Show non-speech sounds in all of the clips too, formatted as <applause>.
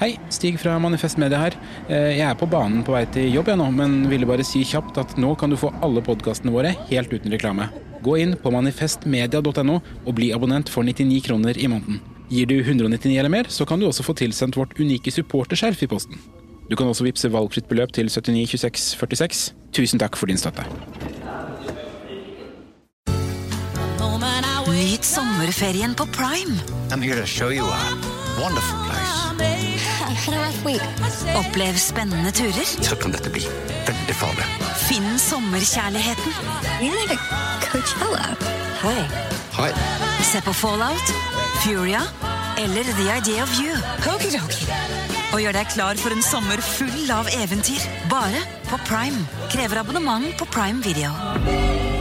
Hei, Stig fra Manifest Media her. Eh, Jeg er på banen på vei til jobb jeg nå, men ville bare si kjapt at nå kan du få alle podkastene våre helt uten reklame. Gå inn på manifestmedia.no og bli abonnent for 99 kroner i måneden. Gir du 199 eller mer, så kan du også få tilsendt vårt unike supporterskjerf i posten. Du kan også vippse valgfritt beløp til 792646. Tusen takk for din støtte. Nyt sommerferien på Prime. I'm here to show you a wonderful place. Opplev spennende turer. Så kan dette bli veldig farlig. Finn sommerkjærligheten. Hei. Hei. Se på Fallout, Furia eller The Idea of You. Og gjør deg klar for en sommer full av eventyr. Bare på Prime. Krever abonnement på Prime Video.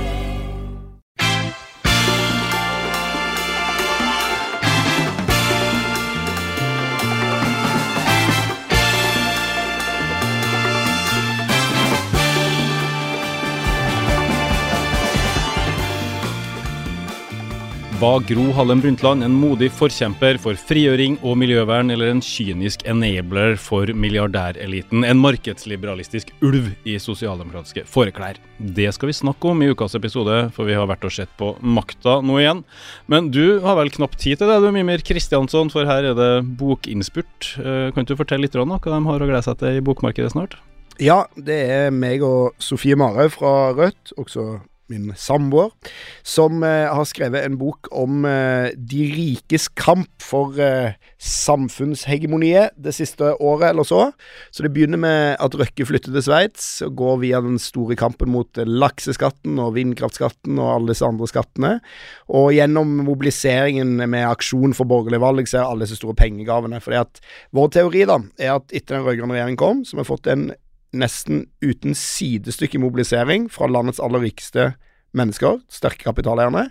Var Gro Harlem Brundtland en modig forkjemper for frigjøring og miljøvern, eller en kynisk enabler for milliardæreliten? En markedsliberalistisk ulv i sosialdemokratiske fåreklær? Det skal vi snakke om i ukas episode, for vi har vært og sett på Makta nå igjen. Men du har vel knapt tid til det, du Mimir Kristiansson, for her er det bokinnspurt. Eh, Kan du fortelle litt om hva de har å glede seg til i bokmarkedet snart? Ja, det er meg og Sofie Marhaug fra Rødt, også min samboer, som eh, har skrevet en bok om eh, de rikes kamp for eh, samfunnshegemoniet det siste året eller så. Så det begynner med at Røkke flytter til Sveits og går via den store kampen mot eh, lakseskatten og vindkraftskatten og alle disse andre skattene. Og gjennom mobiliseringen med aksjon for borgerlig valg ser alle disse store pengegavene. Fordi at vår teori da, er at etter den rød-grønne regjeringen kom, så har vi fått en nesten uten sidestykke mobilisering fra landets aller rikeste mennesker, sterke kapitaleierne,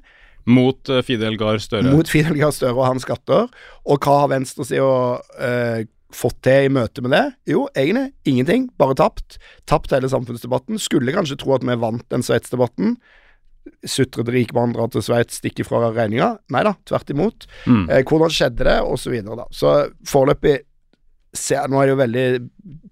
Mot eh, Fidel Gahr Støre. mot Fidel Gahr Støre og hans skatter. Og hva har venstresida eh, fått til i møte med det? Jo, egentlig ingenting. Bare tapt. Tapt hele samfunnsdebatten. Skulle kanskje tro at vi vant den Sveits-debatten. Sutrete rikmann drar til Sveits, stikker fra regninga. Nei da, tvert imot. Mm. Eh, hvordan skjedde det, og så videre, da. Så foreløpig se, Nå er det jo veldig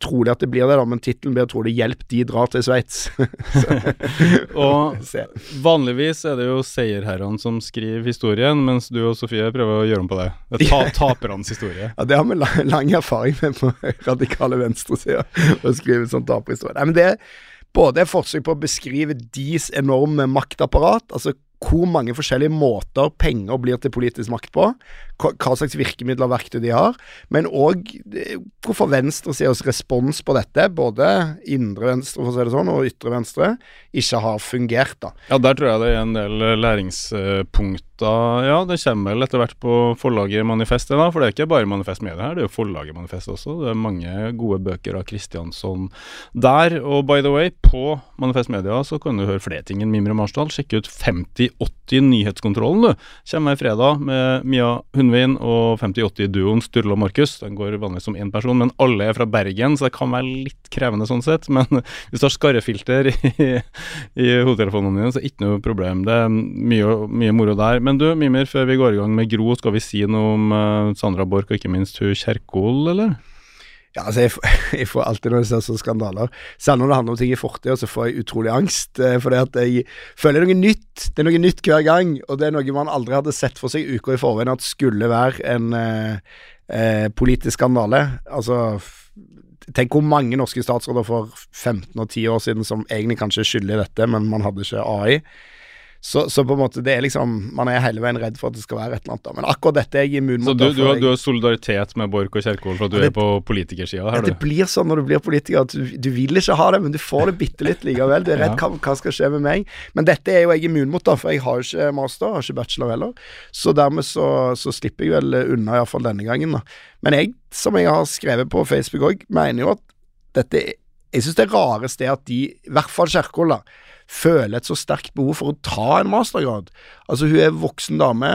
trolig at det blir det, da, men tittelen blir trolig 'Hjelp, de drar til Sveits'. <laughs> <laughs> Og <laughs> vanligvis er det jo seierherrene som skriver historien, mens du og Sofie prøver å gjøre om på det. Det er ta tapernes historie. Ja, Det har vi lang, lang erfaring med på radikale venstresida, å skrive sånn taperhistorie. Nei, men det er både et forsøk på å beskrive deres enorme maktapparat, altså hvor mange forskjellige måter penger blir til politisk makt på, hva, slags virkemidler og verktøy de har, men òg hvorfor venstresidas respons på dette, både indre venstre for å si det sånn, og ytre venstre, ikke har fungert. da. Ja, der tror jeg det er en del eh, læringspunkter. Ja, det kommer vel etter hvert på forlaget Manifestet, da, for det er ikke bare Manifest Media her, det er jo forlaget Manifest også. Det er mange gode bøker av Kristiansson der. Og by the way, på Manifest Media så kan du høre flere ting enn Mimre Marsdal. Sjekk ut 5080 Nyhetskontrollen, du. Kommer hver fredag med Mia Hundvin og 5080-duoen Sturle og Markus. Den går vanligvis som én person, men alle er fra Bergen, så det kan være litt krevende sånn sett. Men <laughs> hvis du har skarrefilter i, i hodetelefonene dine, så ikke noe problem. Det er mye, mye moro der. Men du, Mimir, før vi går i gang med Gro, skal vi si noe om eh, Sandra Borch og ikke minst hun Kjerkol, eller? Ja, altså jeg, <laughs> jeg får alltid når jeg ser sånne skandaler Selv når det handler om ting i fortida, så får jeg utrolig angst. for Fordi at jeg føler er noe nytt. Det er noe nytt hver gang. Og det er noe man aldri hadde sett for seg uker i forveien at skulle være en eh, eh, politisk skandale. Altså Tenk hvor mange norske statsråder for 15 og 10 år siden som egentlig kanskje er skyldig i dette, men man hadde ikke AI. Så, så på en måte det er liksom Man er hele veien redd for at det skal være et eller annet. da Men akkurat dette er jeg immun Så mot. du, du, har, jeg- du har solidaritet med Borch og Kjerkol for at du det- er på politikersida her, det blir sånn når du blir politiker at du, du vil ikke ha det, men du får det bitte litt likevel. Du er redd Ja. hva, hva skal skje med meg. Men dette er jo jeg immun mot, da, for jeg har jo ikke master, har ikke bachelor heller. Så dermed så, så slipper jeg vel unna, iallfall denne gangen. da. Men jeg, som jeg har skrevet på Facebook òg, mener jo at dette Jeg syns det rareste er at de, i hvert fall Kjerkol, da, føler et så sterkt behov for å ta en mastergrad. Altså, hun er voksen dame,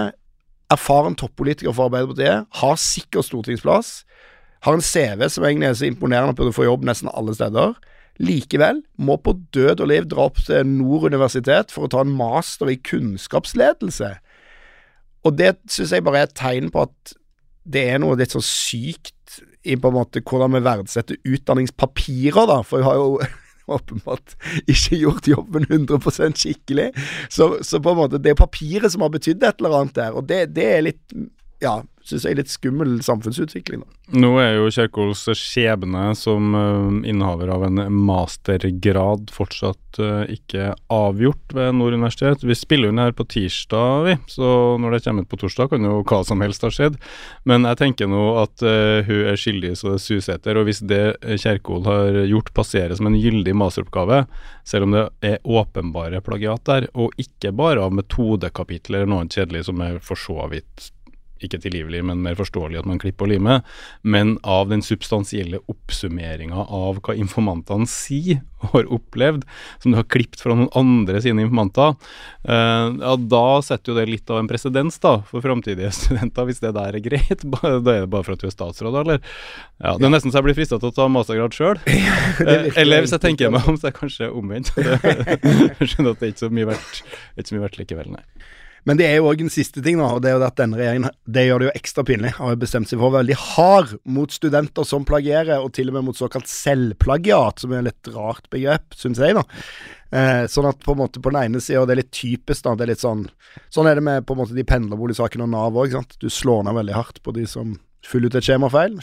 erfaren toppolitiker for Arbeiderpartiet, har sikker stortingsplass. Har en CV som egentlig er så imponerende at burde få jobb nesten alle steder. Likevel må på død og liv dra opp til Nord universitet for å ta en master i kunnskapsledelse. Og det syns jeg bare er et tegn på at det er noe litt sånn sykt i på en måte hvordan vi verdsetter utdanningspapirer, da. For hun har jo <laughs> åpenbart ikke gjort jobben 100% skikkelig. Så, så på en måte det er papiret som har betydd et eller annet der, og det, det er litt ja, syns jeg er litt skummel samfunnsutvikling. Da. Nå er jo Kjerkols skjebne som uh, innehaver av en mastergrad fortsatt uh, ikke avgjort ved Nord universitet. Vi spiller jo her på tirsdag, vi, så når det kommer ut på torsdag, kan jo hva som helst ha skjedd. Men jeg tenker nå at uh, hun er skyldig så det suser etter, og hvis det Kjerkol har gjort, passerer som en gyldig masteroppgave, selv om det er åpenbare plagiat der, og ikke bare av metodekapitler eller noe kjedelig som er for så vidt ikke tilgivelig, men mer forståelig at man klipper og limer, men av den substansielle oppsummeringa av hva informantene sier og har opplevd, som du har klippet fra noen andre sine informanter, uh, ja, da setter jo det litt av en presedens da, for framtidige <laughs> studenter, hvis det der er greit. da er det bare for at du er statsråd, eller? Ja, Det er nesten så jeg blir frista til å ta mastergrad sjøl. <laughs> uh, eller hvis jeg tenker meg om, så er det kanskje omvendt. <laughs> jeg skjønner at det er ikke så mye verdt, ikke så mye verdt likevel, nei. Men det er jo òg en siste ting, nå, og det er jo at denne regjeringen det gjør det jo ekstra pinlig. Har jo bestemt seg for å være veldig hard mot studenter som plagierer, og til og med mot såkalt selvplagiat, som er et litt rart begrep, syns jeg, da. Eh, sånn at på en måte på den ene sida, og det er litt typisk, da, det er litt sånn Sånn er det med på en måte de pendlerboligsakene og Nav òg, Du slår ned veldig hardt på de som fyller ut et skjema feil.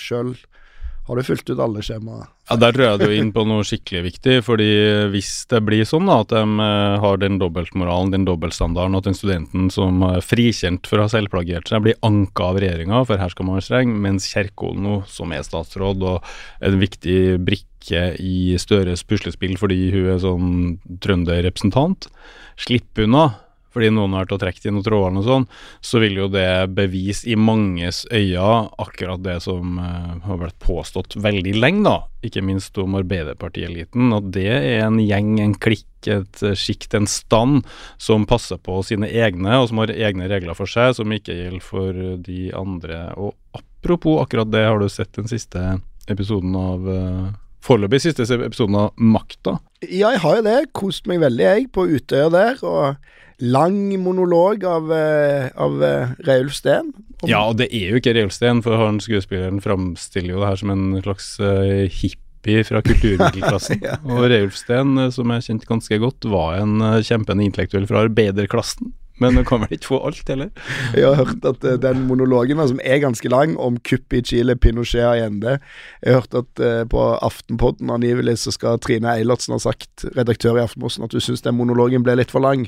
Har du fulgt ut alle skjemaer? Ja, Der rører du inn på noe skikkelig viktig. fordi hvis det blir sånn da, at de eh, har den dobbeltmoralen, den dobbeltstandarden, at den studenten som er frikjent for å ha selvplagiert seg, blir anka av regjeringa, for her skal man være streng, mens Kjerkol nå, som er statsråd og en viktig brikke i Støres puslespill fordi hun er sånn trønderrepresentant, slipper unna fordi noen har vært å trekke i noen tråder og sånn, så vil jo det bevise i manges øyne akkurat det som uh, har blitt påstått veldig lenge, da, ikke minst om Arbeiderpartieliten, at det er en gjeng, en klikk, et sjikt, en stand som passer på sine egne, og som har egne regler for seg, som ikke gjelder for de andre. Og apropos akkurat det, har du sett den siste episoden av uh, Foreløpig siste episoden av Makta. Ja, jeg har jo det. Kost meg veldig, jeg, på Utøya der. og lang monolog av, uh, av uh, Reulf Steen. Ja, og det er jo ikke Reulf Steen, for han skuespilleren framstiller jo det her som en slags uh, hippie fra kulturmiddelklassen. <laughs> ja. Og Reulf Steen, som jeg kjente ganske godt, var en kjempende intellektuell fra arbeiderklassen. Men du kan vel ikke få alt, heller? Jeg har hørt at uh, den monologen, som er ganske lang, om kuppet i Chile, Pinochet og Ende Jeg har hørt at uh, på Aftenpodden angivelig så skal Trine Eilertsen ha sagt, redaktør i Aftenposten, at du syns den monologen ble litt for lang.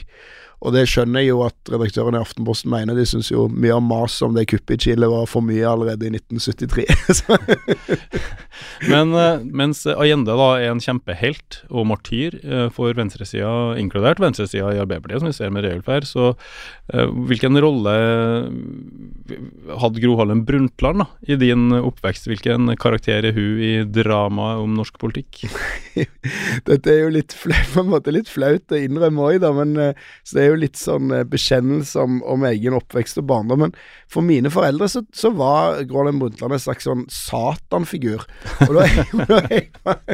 Og det skjønner jeg jo at redaktøren i Aftenposten mener. De syns jo mye av maset om det kuppet i Chile var for mye allerede i 1973. <laughs> <laughs> Men uh, mens Allende da er en kjempehelt og martyr uh, for venstresida, inkludert venstresida i Arbeiderpartiet, som vi ser med Reulf her, så uh, hvilken rolle hadde Gro Harlem Brundtland da, i din oppvekst? Hvilken karakter er hun i dramaet om norsk politikk? <laughs> Dette er jo litt, flau, litt flaut å innrømme òg, da, men så det er jo litt sånn bekjennelse om, om, egen oppvekst og barndom. Men for mine foreldre så, så var Harlem Brundtland en slags sånn satanfigur. Og da jeg, <laughs> når jeg, var,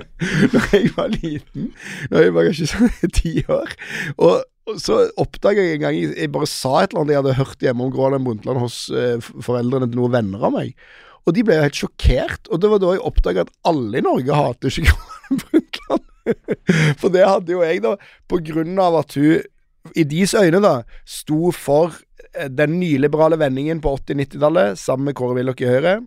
jeg var liten, da jeg var kanskje sånn <laughs> ti år og så oppdaga jeg en gang jeg bare sa et eller annet jeg hadde hørt hjemme om Harlem Brundtland hos eh, foreldrene til noen venner av meg. Og de ble jo helt sjokkert. Og det var da jeg oppdaga at alle i Norge hater ikke <laughs> Harlem Brundtland. For det hadde jo jeg, da, på grunn av at hun i deres øyne, da, sto for eh, den nyliberale vendingen på 80-90-tallet sammen med Kåre Willoch i Høyre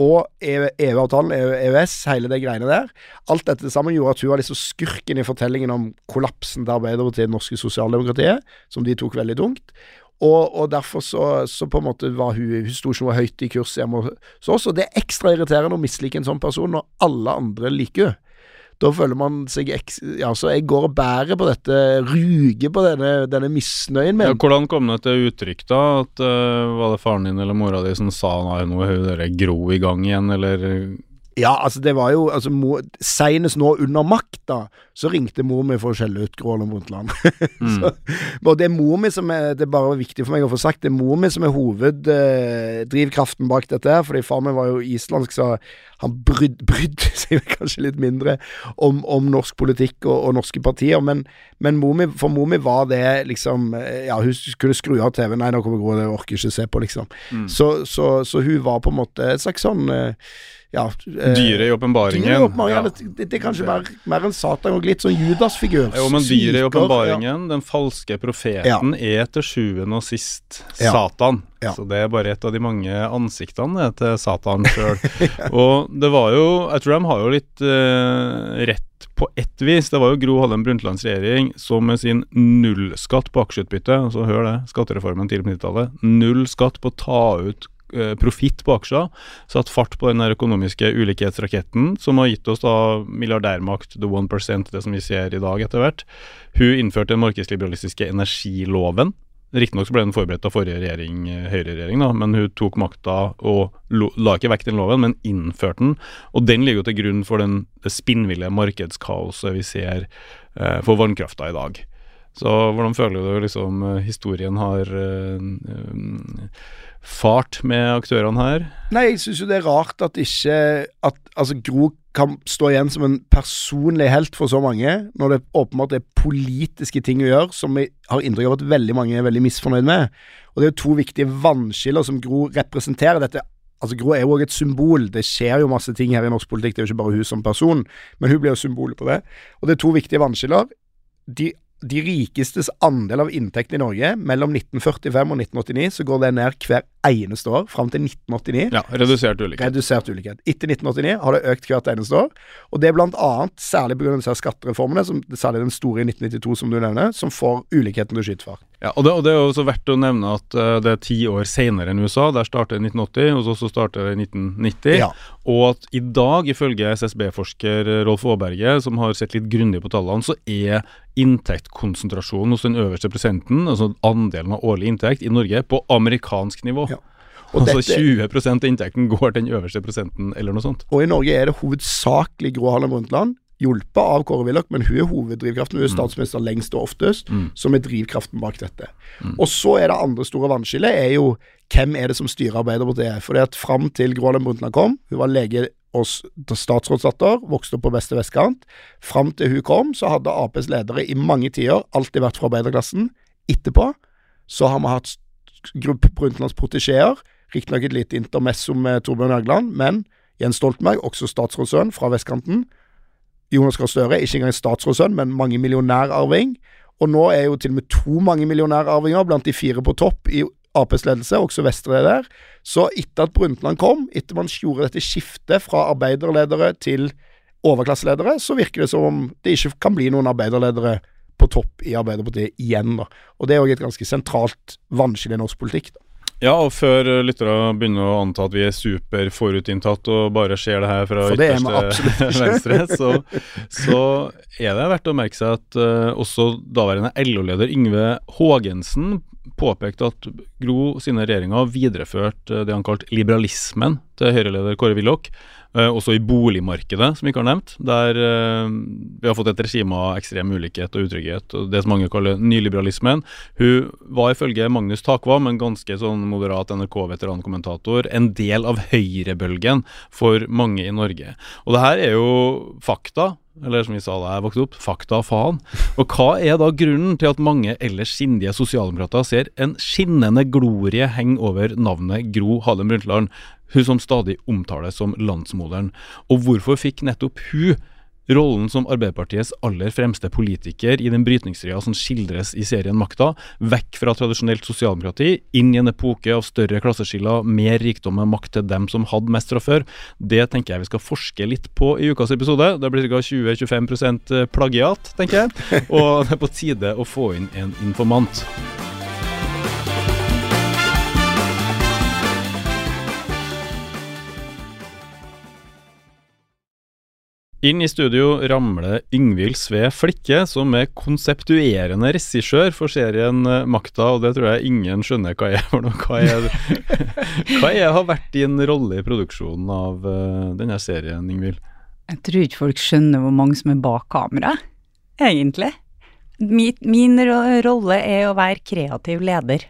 og EU-avtalen, e EØS, hele det greiene der. Alt dette sammen gjorde at hun var liksom skurken i fortellingen om kollapsen til Arbeiderpartiet, det norske sosialdemokratiet, som de tok veldig tungt. Og, og derfor så, så, på en måte var hun Hun sto ikke noe høyt i kurs hjemme hos oss, og det er ekstra irriterende å mislike en sånn person når alle andre liker henne. Da føler man seg Ja, så jeg går og bærer på dette, ruger på denne, denne misnøyen min. Ja, hvordan kom det til uttrykk, da? At uh, Var det faren din eller mora di som sa nei, nå er hun Gro i gang igjen, eller Ja, altså det var jo altså, mo- Senest nå under makta så ringte mor mi for å skjelle ut Harlem Brundtland. <laughs> mm. og det er mor mi som er Det er bare viktig for meg å få sagt Det er mor mi som er hoveddrivkraften bak dette. her Fordi far min var jo islandsk, så han bryd, brydde <laughs> seg kanskje litt mindre om, om norsk politikk og, og norske partier. Men, men mor mi, for mor mi var det liksom eh, Ja, hun skulle skru av TV. Nei, nå kommer Gro, det orker jeg ikke se på, liksom. Så, så, så hun var på en måte et slags sånn eh, ja, eh, Dyret i åpenbaringen. Ja. det, det, er kanskje mer, mer en Satan og litt sånn Judas-figur. Jo, men dyret i åpenbaringen, ja. den falske profeten, er til sjuende og sist. Satan. Så det er bare et av de mange ansiktene til Satan sjøl. <laughs> Og det var jo Jeg tror de har jo litt eh, rett på ett vis. Det var jo Gro Harlem Brundtlands regjering som med sin nullskatt på aksjeutbytte, altså hør det, skattereformen tidlig på 90-tallet, null skatt på å ta ut profitt på aksjer, satt fart på den der økonomiske ulikhetsraketten, som har gitt oss da milliardærmakt, the one percent, det som vi ser i dag etter hvert. Hun innførte den markedsliberalistiske energiloven. Riktignok ble den forberedt av forrige regjering, eh, høyreregjering, da, men hun tok makta og la ikke vekk den loven, men innførte den. Og den ligger jo til grunn for den, det spinnville markedskaoset vi ser eh, for vannkrafta i dag. Så hvordan føler du liksom eh, historien har eh, eh, fart med aktørene her? Nei, jeg syns jo det er rart at ikke At altså Gro kan stå igjen som en personlig helt for så mange, når det åpenbart er politiske ting å gjøre som vi har inntrykk av at veldig mange er veldig misfornøyd med. Og det er jo to viktige vannskiller som Gro representerer. Dette Altså Gro er jo òg et symbol. Det skjer jo masse ting her i norsk politikk. Det er jo ikke bare hun som person, men hun blir jo symbolet på det. Og det er to viktige vannskiller. De, de rikestes andel av inntekten i Norge, mellom 1945 og 1989, så går det ned hver eneste år, fram til 1989. Ja, redusert ulikhet. Redusert ulikhet. Etter 1989 har det økt hvert eneste år. Og det er blant annet, særlig pga. disse skattereformene, som, særlig den store i 1992 som du nevner, som får ulikheten til å skyte fart. Ja, og det, og det er også verdt å nevne at uh, det er ti år senere enn USA. Der starter det i 1980, og så starter det i 1990. Ja. Og at i dag, ifølge SSB-forsker Rolf Aaberge, som har sett litt grundig på tallene, så er inntektskonsentrasjonen hos den øverste prosenten, altså andelen av årlig inntekt, i Norge på amerikansk nivå. Ja. Og altså dette- 20 av inntekten går til den øverste prosenten, eller noe sånt. Og i Norge er det hovedsakelig Gro Harlem Brundtland, hjulpet av Kåre Willoch, men hun er hoveddrivkraften. Hun er statsminister lengst og oftest, som er drivkraften bak dette. Og så er det andre store vannskillet, er jo hvem er det som styrer Arbeiderpartiet? Fordi at fram til Gro Harlem Brundtland kom, hun var lege og statsrådsdatter, vokste opp på beste vestkant. Fram til hun kom, så hadde Aps ledere i mange tider alltid vært fra arbeiderklassen. Etterpå så har vi hatt gruppe Brundtlands protesjeer, riktignok et lite intermesso med Torbjørn Jagland, men Jens Stoltenberg, også statsrådssønn fra vestkanten. Jonas Gahr Støre, ikke engang statsrådssønn, men mange millionærarving. Og nå er jo til og med to mange millionærarvinger blant de fire på topp i Aps ledelse, også Vestre er der. Så etter at Brundtland kom, etter man gjorde dette skiftet fra arbeiderledere til overklasseledere, så virker det som om det ikke kan bli noen arbeiderledere på topp i Arbeiderpartiet igjen. da. Og det er òg et ganske sentralt vanskelig i norsk politikk. da. Ja, og før eh, lyttere begynner å anta at vi er superforutinntatt og bare ser det her fra det er ytterste <laughs> venstre, så, så er det verdt å merke seg at uh, også daværende LO-leder Yngve Haagensen påpekte at Gro sine regjeringer har videreført eh, det han kalte liberalismen til Høyre-leder Kåre Willoch, eh, også i boligmarkedet, som vi ikke har nevnt, der eh, vi har fått et regime av ekstrem ulikhet og utrygghet, og det som mange kaller nyliberalismen. Hun var ifølge Magnus Takvam, en ganske sånn moderat NRK-veterankommentator, en del av høyrebølgen for mange i Norge. Og det her er jo fakta, eller som vi sa da jeg vokste opp, fakta faen. Og hva er da grunnen til at mange ellers sindige sosialdemokrater ser en skinnende glorie henge over navnet Gro Harlem Brundtland, hun som stadig omtales som landsmoderen? Og hvorfor fikk nettopp hun rollen som Arbeiderpartiets aller fremste politiker i den brytningstida som skildres i serien Makta, vekk fra tradisjonelt sosialdemokrati, inn i en epoke av større klasseskiller, mer rikdom og makt til dem som hadde mest fra før. Det tenker jeg vi skal forske litt på i ukas episode. Det blir ca. 20-25% plagiat, tenker jeg. Og det er på tide å få inn en informant. Inn i studio ramler Yngvild Sve Flikke, som er konseptuerende regissør for serien eh, Makta, og det tror jeg ingen skjønner hva er for noe. Hva, er, <laughs> hva er, har vært din rolle i produksjonen av uh, denne serien, Yngvild? Jeg tror ikke folk skjønner hvor mange som er bak kamera, egentlig. Min, min rolle er å være kreativ leder.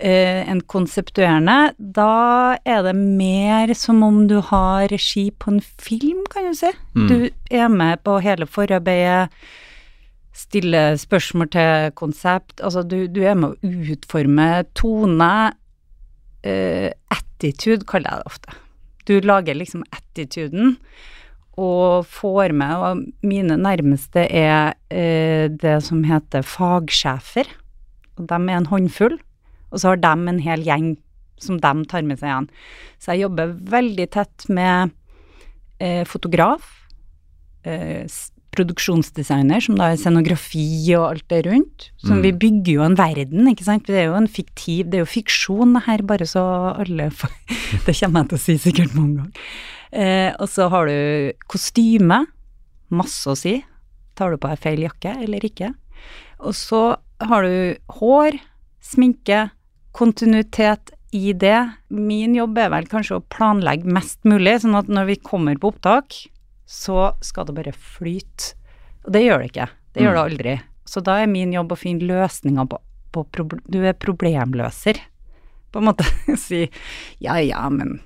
Uh, en konseptuerende, da er det mer som om du har regi på en film, kan du si. Mm. Du er med på hele forarbeidet, stiller spørsmål til konsept. Altså, du, du er med å utforme tone. Uh, attitude, kaller jeg det ofte. Du lager liksom attituden og får med, og mine nærmeste er uh, det som heter fagsjefer. Og de er en håndfull. Og så har de en hel gjeng som de tar med seg igjen. Så jeg jobber veldig tett med eh, fotograf, eh, produksjonsdesigner, som da er scenografi og alt det rundt. Som Mm. vi bygger jo en verden, ikke sant. Det er jo en fiktiv, det er jo fiksjon det her, bare så alle får <laughs> Det kommer jeg til å si sikkert mange ganger. Eh, og så har du kostyme. Masse å si. Tar du på deg feil jakke eller ikke? Og så har du hår, sminke, kontinuitet i det. Min jobb er vel kanskje å planlegge mest mulig, sånn at når vi kommer på opptak, så skal det bare flyte. Og det gjør det ikke. Det gjør det aldri. Så da er min jobb å finne løsninger på, på Du er problemløser, på en måte. <laughs> si ja ja, men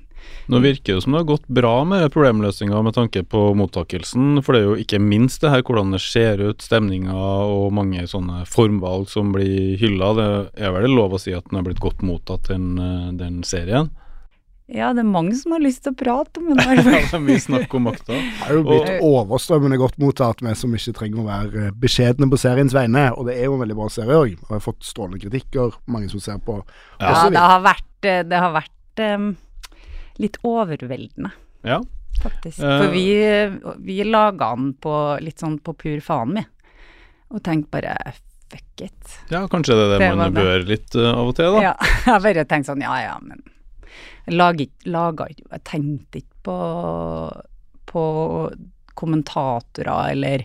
Nå virker det som det har gått bra med problemløsninga med tanke på mottakelsen, for det er jo ikke minst det her hvordan det ser ut, stemninga og mange sånne formvalg som blir hylla. Det er vel lov å si at den har blitt godt mottatt, den, den serien? ja, det er mange som har lyst til å prate om den. <laughs> Ja, det er mye snakk om makta. Det er jo blitt overstrømmende godt mottatt, vi som ikke trenger å være eh, beskjedne på seriens vegne. Og det er jo en veldig bra serie òg, og jeg har fått strålende kritikker. Mange som ser på. Ja, det har vært, eh, det har vært em, litt overveldende, Ja. faktisk. Eh. For vi, vi laga den på litt sånn på pur faen, vi. Og tenkte bare fuck it. ja, kanskje det er det, Det man man det. bør litt uh, av og til, da. Ja, <laughs> jeg bare tenkte sånn, ja ja, men laga ikke, Jeg tenkte ikke på, på kommentatorer eller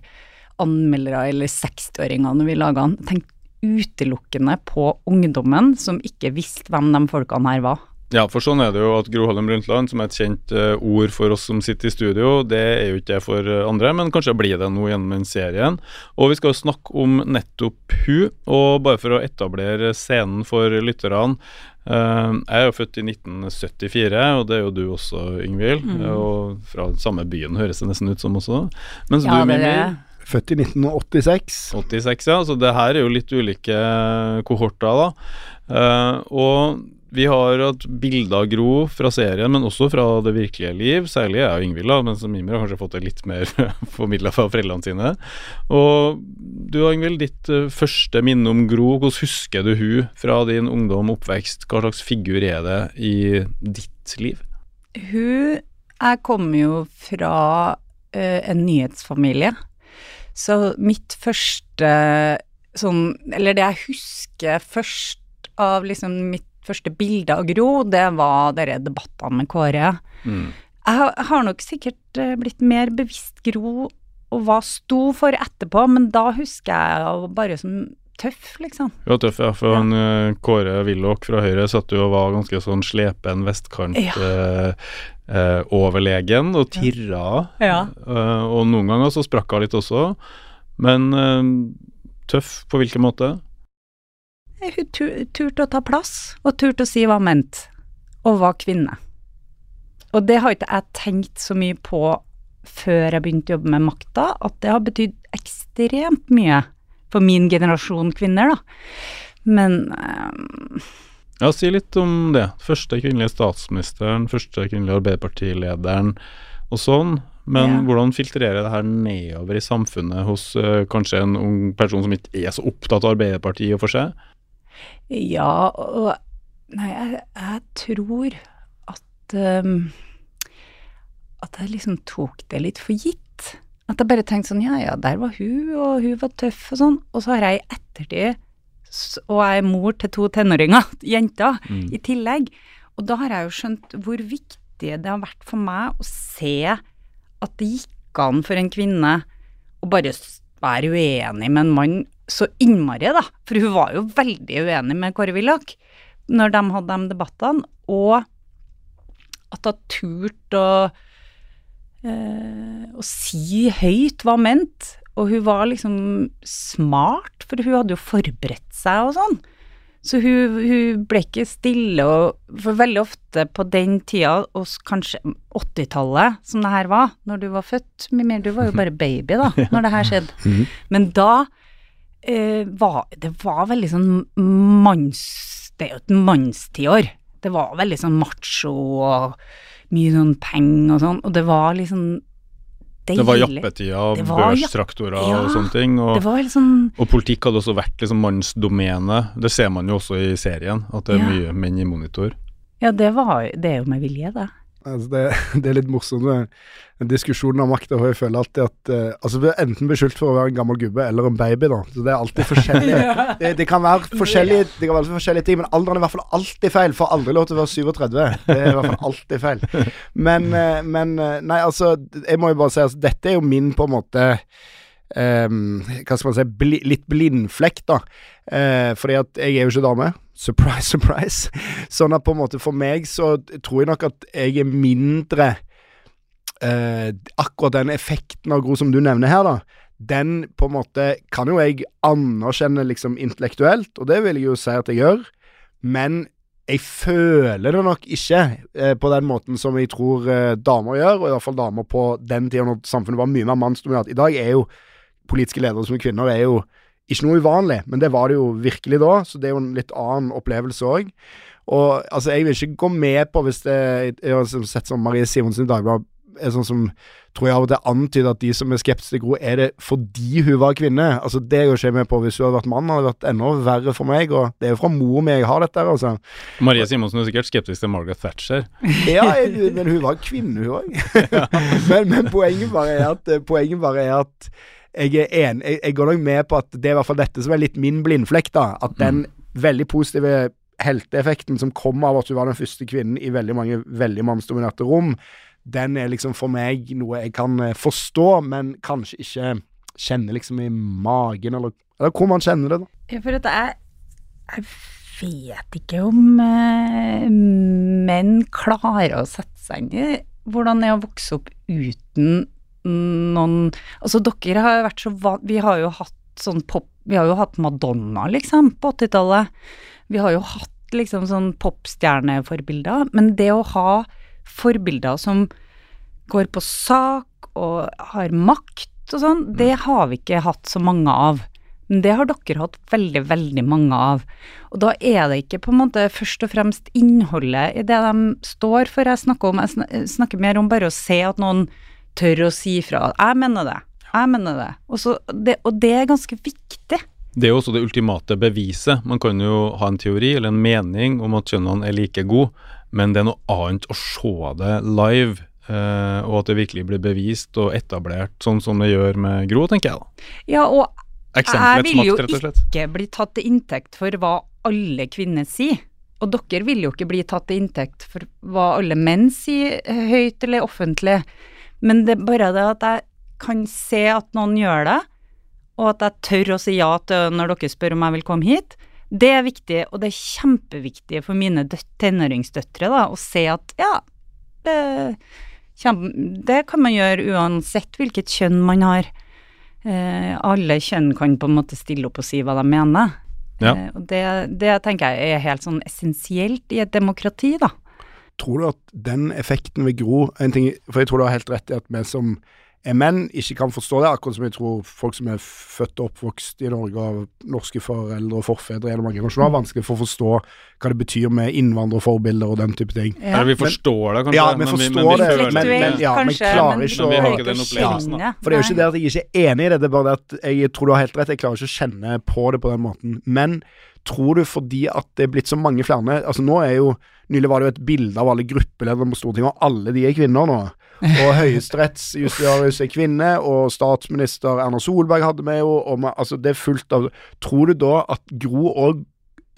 anmeldere eller 60-åringer når vi laga den. Tenkte utelukkende på ungdommen som ikke visste hvem de folkene her var. Ja, for sånn er det jo at Gro Harlem Brundtland, som er et kjent uh, ord for oss som sitter i studio, det er jo ikke det for eh, andre, men kanskje blir det nå gjennom den serien. Og vi skal jo snakke om nettopp hun, og bare for å etablere scenen for lytterne. Uh, jeg er jo født i 1974, og det er jo du også, Yngvild. Og fra samme byen høres det nesten ut som også. Mens Ja, du, er det. Født i 1986. 86, ja. Så det her er jo litt ulike kohorter, da. Uh, og vi har hatt bilder av Gro fra serien, men også fra det virkelige liv. Særlig jeg og Ingvild, mens Mimir har kanskje fått det litt mer <laughs> formidla fra foreldrene sine. Og du Ingvild, ditt eh, første minne om Gro, hvordan husker du hun fra din ungdom, oppvekst? Hva slags figur er det i ditt liv? Hun Jeg kommer jo fra uh, en nyhetsfamilie, så mitt første sånn Eller det jeg husker først av liksom mitt første bildet av Gro, det var dere debattene med Kåre. Mm. Jeg har, nok sikkert eh, blitt mer bevisst Gro og hva sto for etterpå, men da husker jeg henne bare som tøff, liksom. Hun var tøff, ja. For han, eh, Kåre Willoch fra Høyre satt jo og var ganske sånn slepen vestkant Ja. eh, eh, og tirra. Ja. Eh, og noen ganger så sprakk hun litt også. Men eh, tøff på hvilken måte? Hun turte å ta plass, og turte å si hva hun mente, og var kvinne. Og det har ikke jeg tenkt så mye på før jeg begynte å jobbe med makta, at det har betydd ekstremt mye for min generasjon kvinner, da. Men um Ja, si litt om det. Første kvinnelige statsministeren, første kvinnelige Arbeiderpartilederen og sånn. Men Ja. hvordan filtrerer det her nedover i samfunnet hos uh, kanskje en ung person som ikke er så opptatt av Arbeiderpartiet og for seg? Ja, og Nei, jeg, jeg tror at um, At jeg liksom tok det litt for gitt. At jeg bare tenkte sånn, ja ja, der var hun, og hun var tøff og sånn. Og så har jeg i ettertid, og jeg er mor til to tenåringer, <laughs> jenter, i tillegg. Og da har jeg jo skjønt hvor viktig det har vært for meg å se at det gikk an for en kvinne å bare være uenig med en mann så innmari, da. For hun var jo veldig uenig med Kåre Willoch når de hadde de debattene, og at hun turte å, eh, å si høyt hva hun mente. Og hun var liksom smart, for hun hadde jo forberedt seg og sånn. Så hun, hun ble ikke stille, og for veldig ofte på den tida, og kanskje 80-tallet, som det her var, når du var født Mimir, du var jo bare baby da, <laughs> når det her skjedde. Men da eh, var det var veldig sånn manns... Det er jo et mannstiår. Det var veldig sånn macho og mye sånn penger og sånn, og det var liksom. Det var jappetida, børstraktorer Ja, og sånne ting. Og, Det var helt sånn og politikk hadde også vært liksom mannsdomene. Det ser man jo også i serien, at det er Ja. mye menn i monitor. Ja, det var Det er jo med vilje, det. Altså det, <laughs> det er litt morsomt med den diskusjonen om makt. og Jeg føler alltid at uh, Altså Du er enten beskyldt for å være en gammel gubbe eller en baby, da. Så det er alltid forskjellig. <laughs> det, det, kan være forskjellige Det kan være forskjellige ting, men alderen er i hvert fall alltid feil. Får aldri lov til å være 37. Det er i hvert fall alltid feil. <laughs> Men, uh, men uh, Nei, altså, jeg må jo bare si altså, dette er jo min på en måte um, hva skal man si, bli, litt blindflekk, da. Fordi at jeg er jo ikke dame. Surprise, <laughs> surprise. Sånn at på en måte for meg så tror jeg nok at jeg er mindre eh, Akkurat den effekten av Gro som du nevner her, da. Den på en måte kan jo jeg anerkjenne liksom intellektuelt, og det vil jeg jo si at jeg gjør. Men jeg føler det nok ikke eh, på den måten som jeg tror eh, damer gjør, og i hvert fall damer på den tida når samfunnet var mye mer mannsdominert. I dag er jo politiske ledere som er kvinner er jo ikke noe uvanlig, men det var det jo virkelig da, så det er jo en litt annen opplevelse òg. Og altså, jeg vil ikke gå med på hvis det Jeg har liksom sett sånn Marie Simonsen i Dagbladet er sånn som tror jeg av og til antyder at de som er skeptiske til Gro, er det fordi hun var kvinne. Altså Det går ikke jeg med på. Hvis hun hadde vært mann, hadde det vært enda verre for meg. Og det er jo fra mor mi jeg har dette altså. Marie Simonsen er sikkert skeptisk til Margaret Thatcher. <laughs> Ja, jeg, men hun var kvinne, hun òg. <laughs> <laughs> men, men poenget bare er at Poenget bare er at jeg er enig jeg, jeg går nok med på at det er i hvert fall dette som er litt min blindflekk, da. At den veldig positive helteeffekten som kom av at hun var den første kvinnen i veldig mange veldig mannsdominerte rom, den er liksom for meg noe jeg kan eh, forstå, men kanskje ikke kjenne liksom i magen, eller, eller hvor man kjenner det, da. Ja, for at jeg, jeg vet ikke om eh, menn klarer å sette seg inn i hvordan det er å vokse opp uten noen Altså, dere har jo vært så vant Vi har jo hatt sånn pop... Vi har jo hatt Madonna, liksom, på 80-tallet. Vi har jo hatt liksom sånn popstjerneforbilder. Men det å ha forbilder som går på sak og har makt og sånn, det har vi ikke hatt så mange av. Men det har dere hatt veldig, veldig mange av. Og da er det ikke på en måte først og fremst innholdet i det de står for jeg snakker om. Jeg snakker mer om bare å se at noen tør å si fra. Jeg mener det. Jeg mener det. Også, det. og det er ganske viktig. Det er jo også det ultimate beviset. Man kan jo ha en teori eller en mening om at kjønnene er like gode, men det er noe annet å se det live, eh, og at det virkelig blir bevist og etablert, sånn som det gjør med Gro, tenker jeg da. Ja, og jeg vil jo ikke bli tatt til inntekt for hva alle kvinner sier. Og dere vil jo ikke bli tatt til inntekt for hva alle menn sier, høyt eller offentlig. Men det er bare det at jeg kan se at noen gjør det, og at jeg tør å si ja til når dere spør om jeg vil komme hit. Det er viktig, og det er kjempeviktig for mine døt- tenåringsdøtre da, å se at ja, det, det kan man gjøre uansett hvilket kjønn man har. Eh, alle kjønn kan på en måte stille opp og si hva de mener. Ja. Eh, og det, det tenker jeg er helt sånn essensielt i et demokrati, da. Tror du at den effekten vil Gro en ting, For jeg tror du har helt rett i at vi som er menn, ikke kan forstå det. Akkurat som jeg tror folk som er født og oppvokst i Norge av norske foreldre og forfedre gjennom mange generasjoner, har vanskelig for å forstå hva det betyr med innvandrerforbilder og den type ting. Ja. Eller vi forstår det, kanskje. Ja, vi men forstår men det, men- men- ja, men kanskje, klarer men ikke å- vi Vi har klarer ikke den å opplevelsen, kjenne. For det er jo ikke det at jeg ikke er enig i det, det er bare det at jeg tror du har helt rett, jeg klarer ikke å kjenne på det på den måten. Men tror du fordi at det er blitt så mange flere Altså nå er jo Nylig var det jo et bilde av alle gruppeledere på Stortinget, og alle de er kvinner nå. Og høyesterettsjustitiarius <laughs> er kvinne, og statsminister Erna Solberg hadde med jo og Altså, det er fullt av Tror du da at Gro òg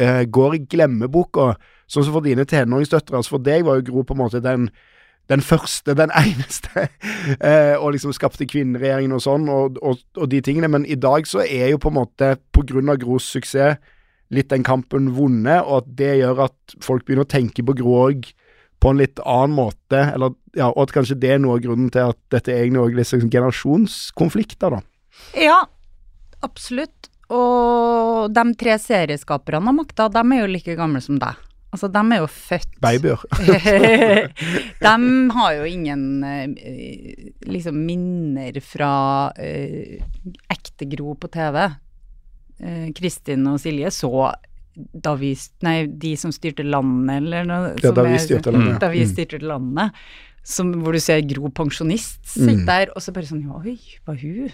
eh, går i glemmeboka, sånn som for dine tenåringsdøtre? Altså for deg var jo Gro på en måte den den første, den <laughs> eneste, eh, og liksom skapte kvinneregjeringen og sånn, og, og, og, de tingene. Men i dag så er jo på en måte, på grunn av Gros suksess, litt den kampen vunnet, og at det gjør at folk begynner å tenke på grog på en litt annen måte, eller, ja, og at kanskje det er noe av grunnen til at dette er egentlig også liksom generasjonskonflikter, da. Ja, absolutt. Og de tre serieskaperne av makta, de er jo like gamle som deg. Altså, de er jo født Babyer. <laughs> <laughs> de har jo ingen eh, liksom minner fra uh, ekte Gro på TV. Uh, Kristin og Silje så da vi Nei, de som styrte landet, eller noe Ja, da vi styrte landet. Da vi styrte landet. Som, hvor du ser Gro pensjonist sitte mm. der, og så bare sånn Oi, hva hun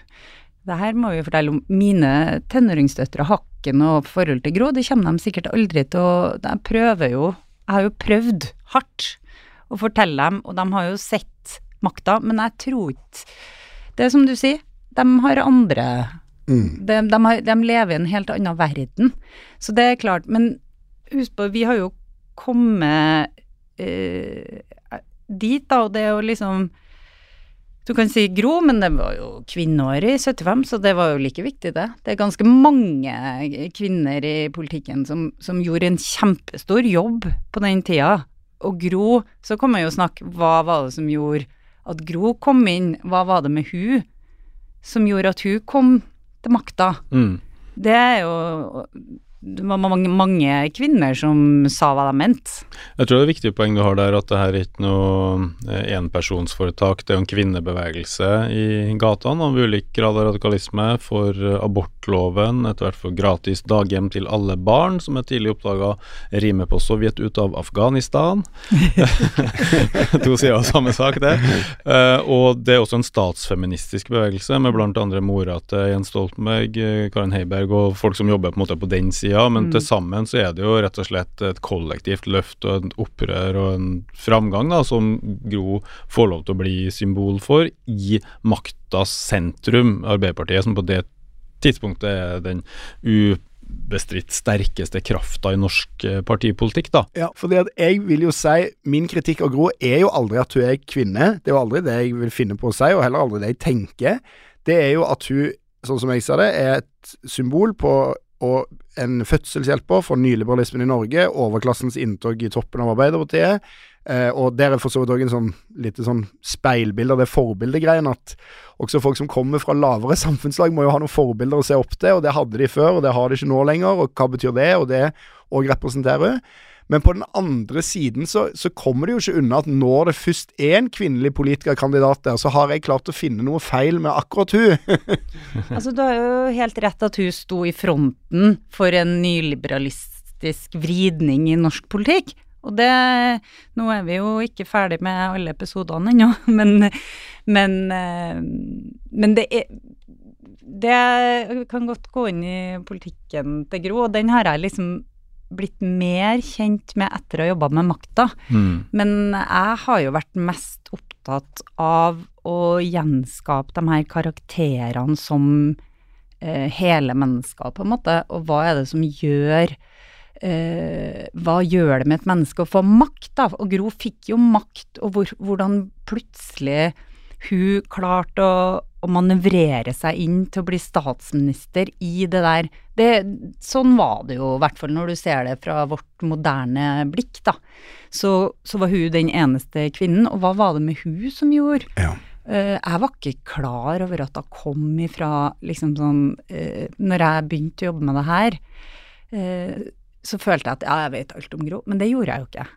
det her må vi fortelle om. Mine tenåringsdøtre har ikke noe forhold til Gro, det kommer de sikkert aldri til å Jeg prøver jo, jeg har jo prøvd hardt å fortelle dem, og de har jo sett makta, men jeg tror ikke Det er som du sier, de har andre mm. de, de, har, de, lever i en helt annen verden. Så det er klart. Men husk på, vi har jo kommet eh, dit, da, og det er jo liksom du kan si Gro, men det var jo kvinneår i 75, så det var jo like viktig, det. Det er ganske mange kvinner i politikken som, som gjorde en kjempestor jobb på den tida. Og Gro, så kan man jo snakke hva var det som gjorde at Gro kom inn, hva var det med hun som gjorde at hun kom til makta? Mm. Det er jo det var mange, mange, kvinner som sa hva de mente. Jeg tror det er viktige viktig poeng du har der, at det her er ikke noe eh, enpersonsforetak. Det er jo en kvinnebevegelse i gatene av ulik grad av radikalisme for eh, abortloven, etter hvert for gratis daghjem til alle barn, som er tidlig oppdaga rimer på Sovjet ut av Afghanistan. <laughs> to sider av samme sak, det. Uh, og det er også en statsfeministisk bevegelse, med andre mora til Jens Stoltenberg, Karin Heiberg og folk som jobber på på den sida sida, men mm. til sammen så er det jo rett og slett et kollektivt løft og et opprør og en framgang da, som Gro får lov til å bli symbol for i maktas sentrum, Arbeiderpartiet, som på det tidspunktet er den ubestridt sterkeste krafta i norsk eh, partipolitikk, da. Ja, for jeg vil jo si Min kritikk av Gro er jo aldri at hun er kvinne. Det er jo aldri det jeg vil finne på å si, og heller aldri det jeg tenker. Det er jo at hun, sånn som jeg sa det, er et symbol på og en fødselshjelper for nyliberalismen i Norge, overklassens inntog i toppen av Arbeiderpartiet. Eh, og der er for så vidt òg en sånn lite sånn speilbilde av det forbildegreien at også folk som kommer fra lavere samfunnslag, må jo ha noen forbilder å se opp til, og det hadde de før, og det har de ikke nå lenger, og hva betyr det, og det òg representerer. Men på den andre siden så, så, kommer det jo ikke unna at når det først er en kvinnelig politikerkandidat der, så har jeg klart å finne noe feil med akkurat hun. <laughs> altså, du har jo helt rett at hun sto i fronten for en nyliberalistisk vridning i norsk politikk. Og det Nå er vi jo ikke ferdig med alle episodene ennå, <laughs> men, men, eh, men det er det kan godt gå inn i politikken til Gro, og den har jeg liksom blitt mer kjent med etter å ha jobba med makta. Mm. Men jeg har jo vært mest opptatt av å gjenskape de her karakterene som eh, hele mennesker, på en måte. Og hva er det som gjør eh, Hva gjør det med et menneske å få makt, da? Og Gro fikk jo makt, og hvor, hvordan plutselig hun klarte å, å, manøvrere seg inn til å bli statsminister i det der det, Sånn var det jo, i hvert fall når du ser det fra vårt moderne blikk, da. Så, så var hun den eneste kvinnen, og hva var det med hun som gjorde? Ja. Uh, jeg var ikke klar over at hun kom ifra liksom sånn uh, Når jeg begynte å jobbe med det her, uh, så følte jeg at ja, jeg vet alt om Gro, men det gjorde jeg jo ikke.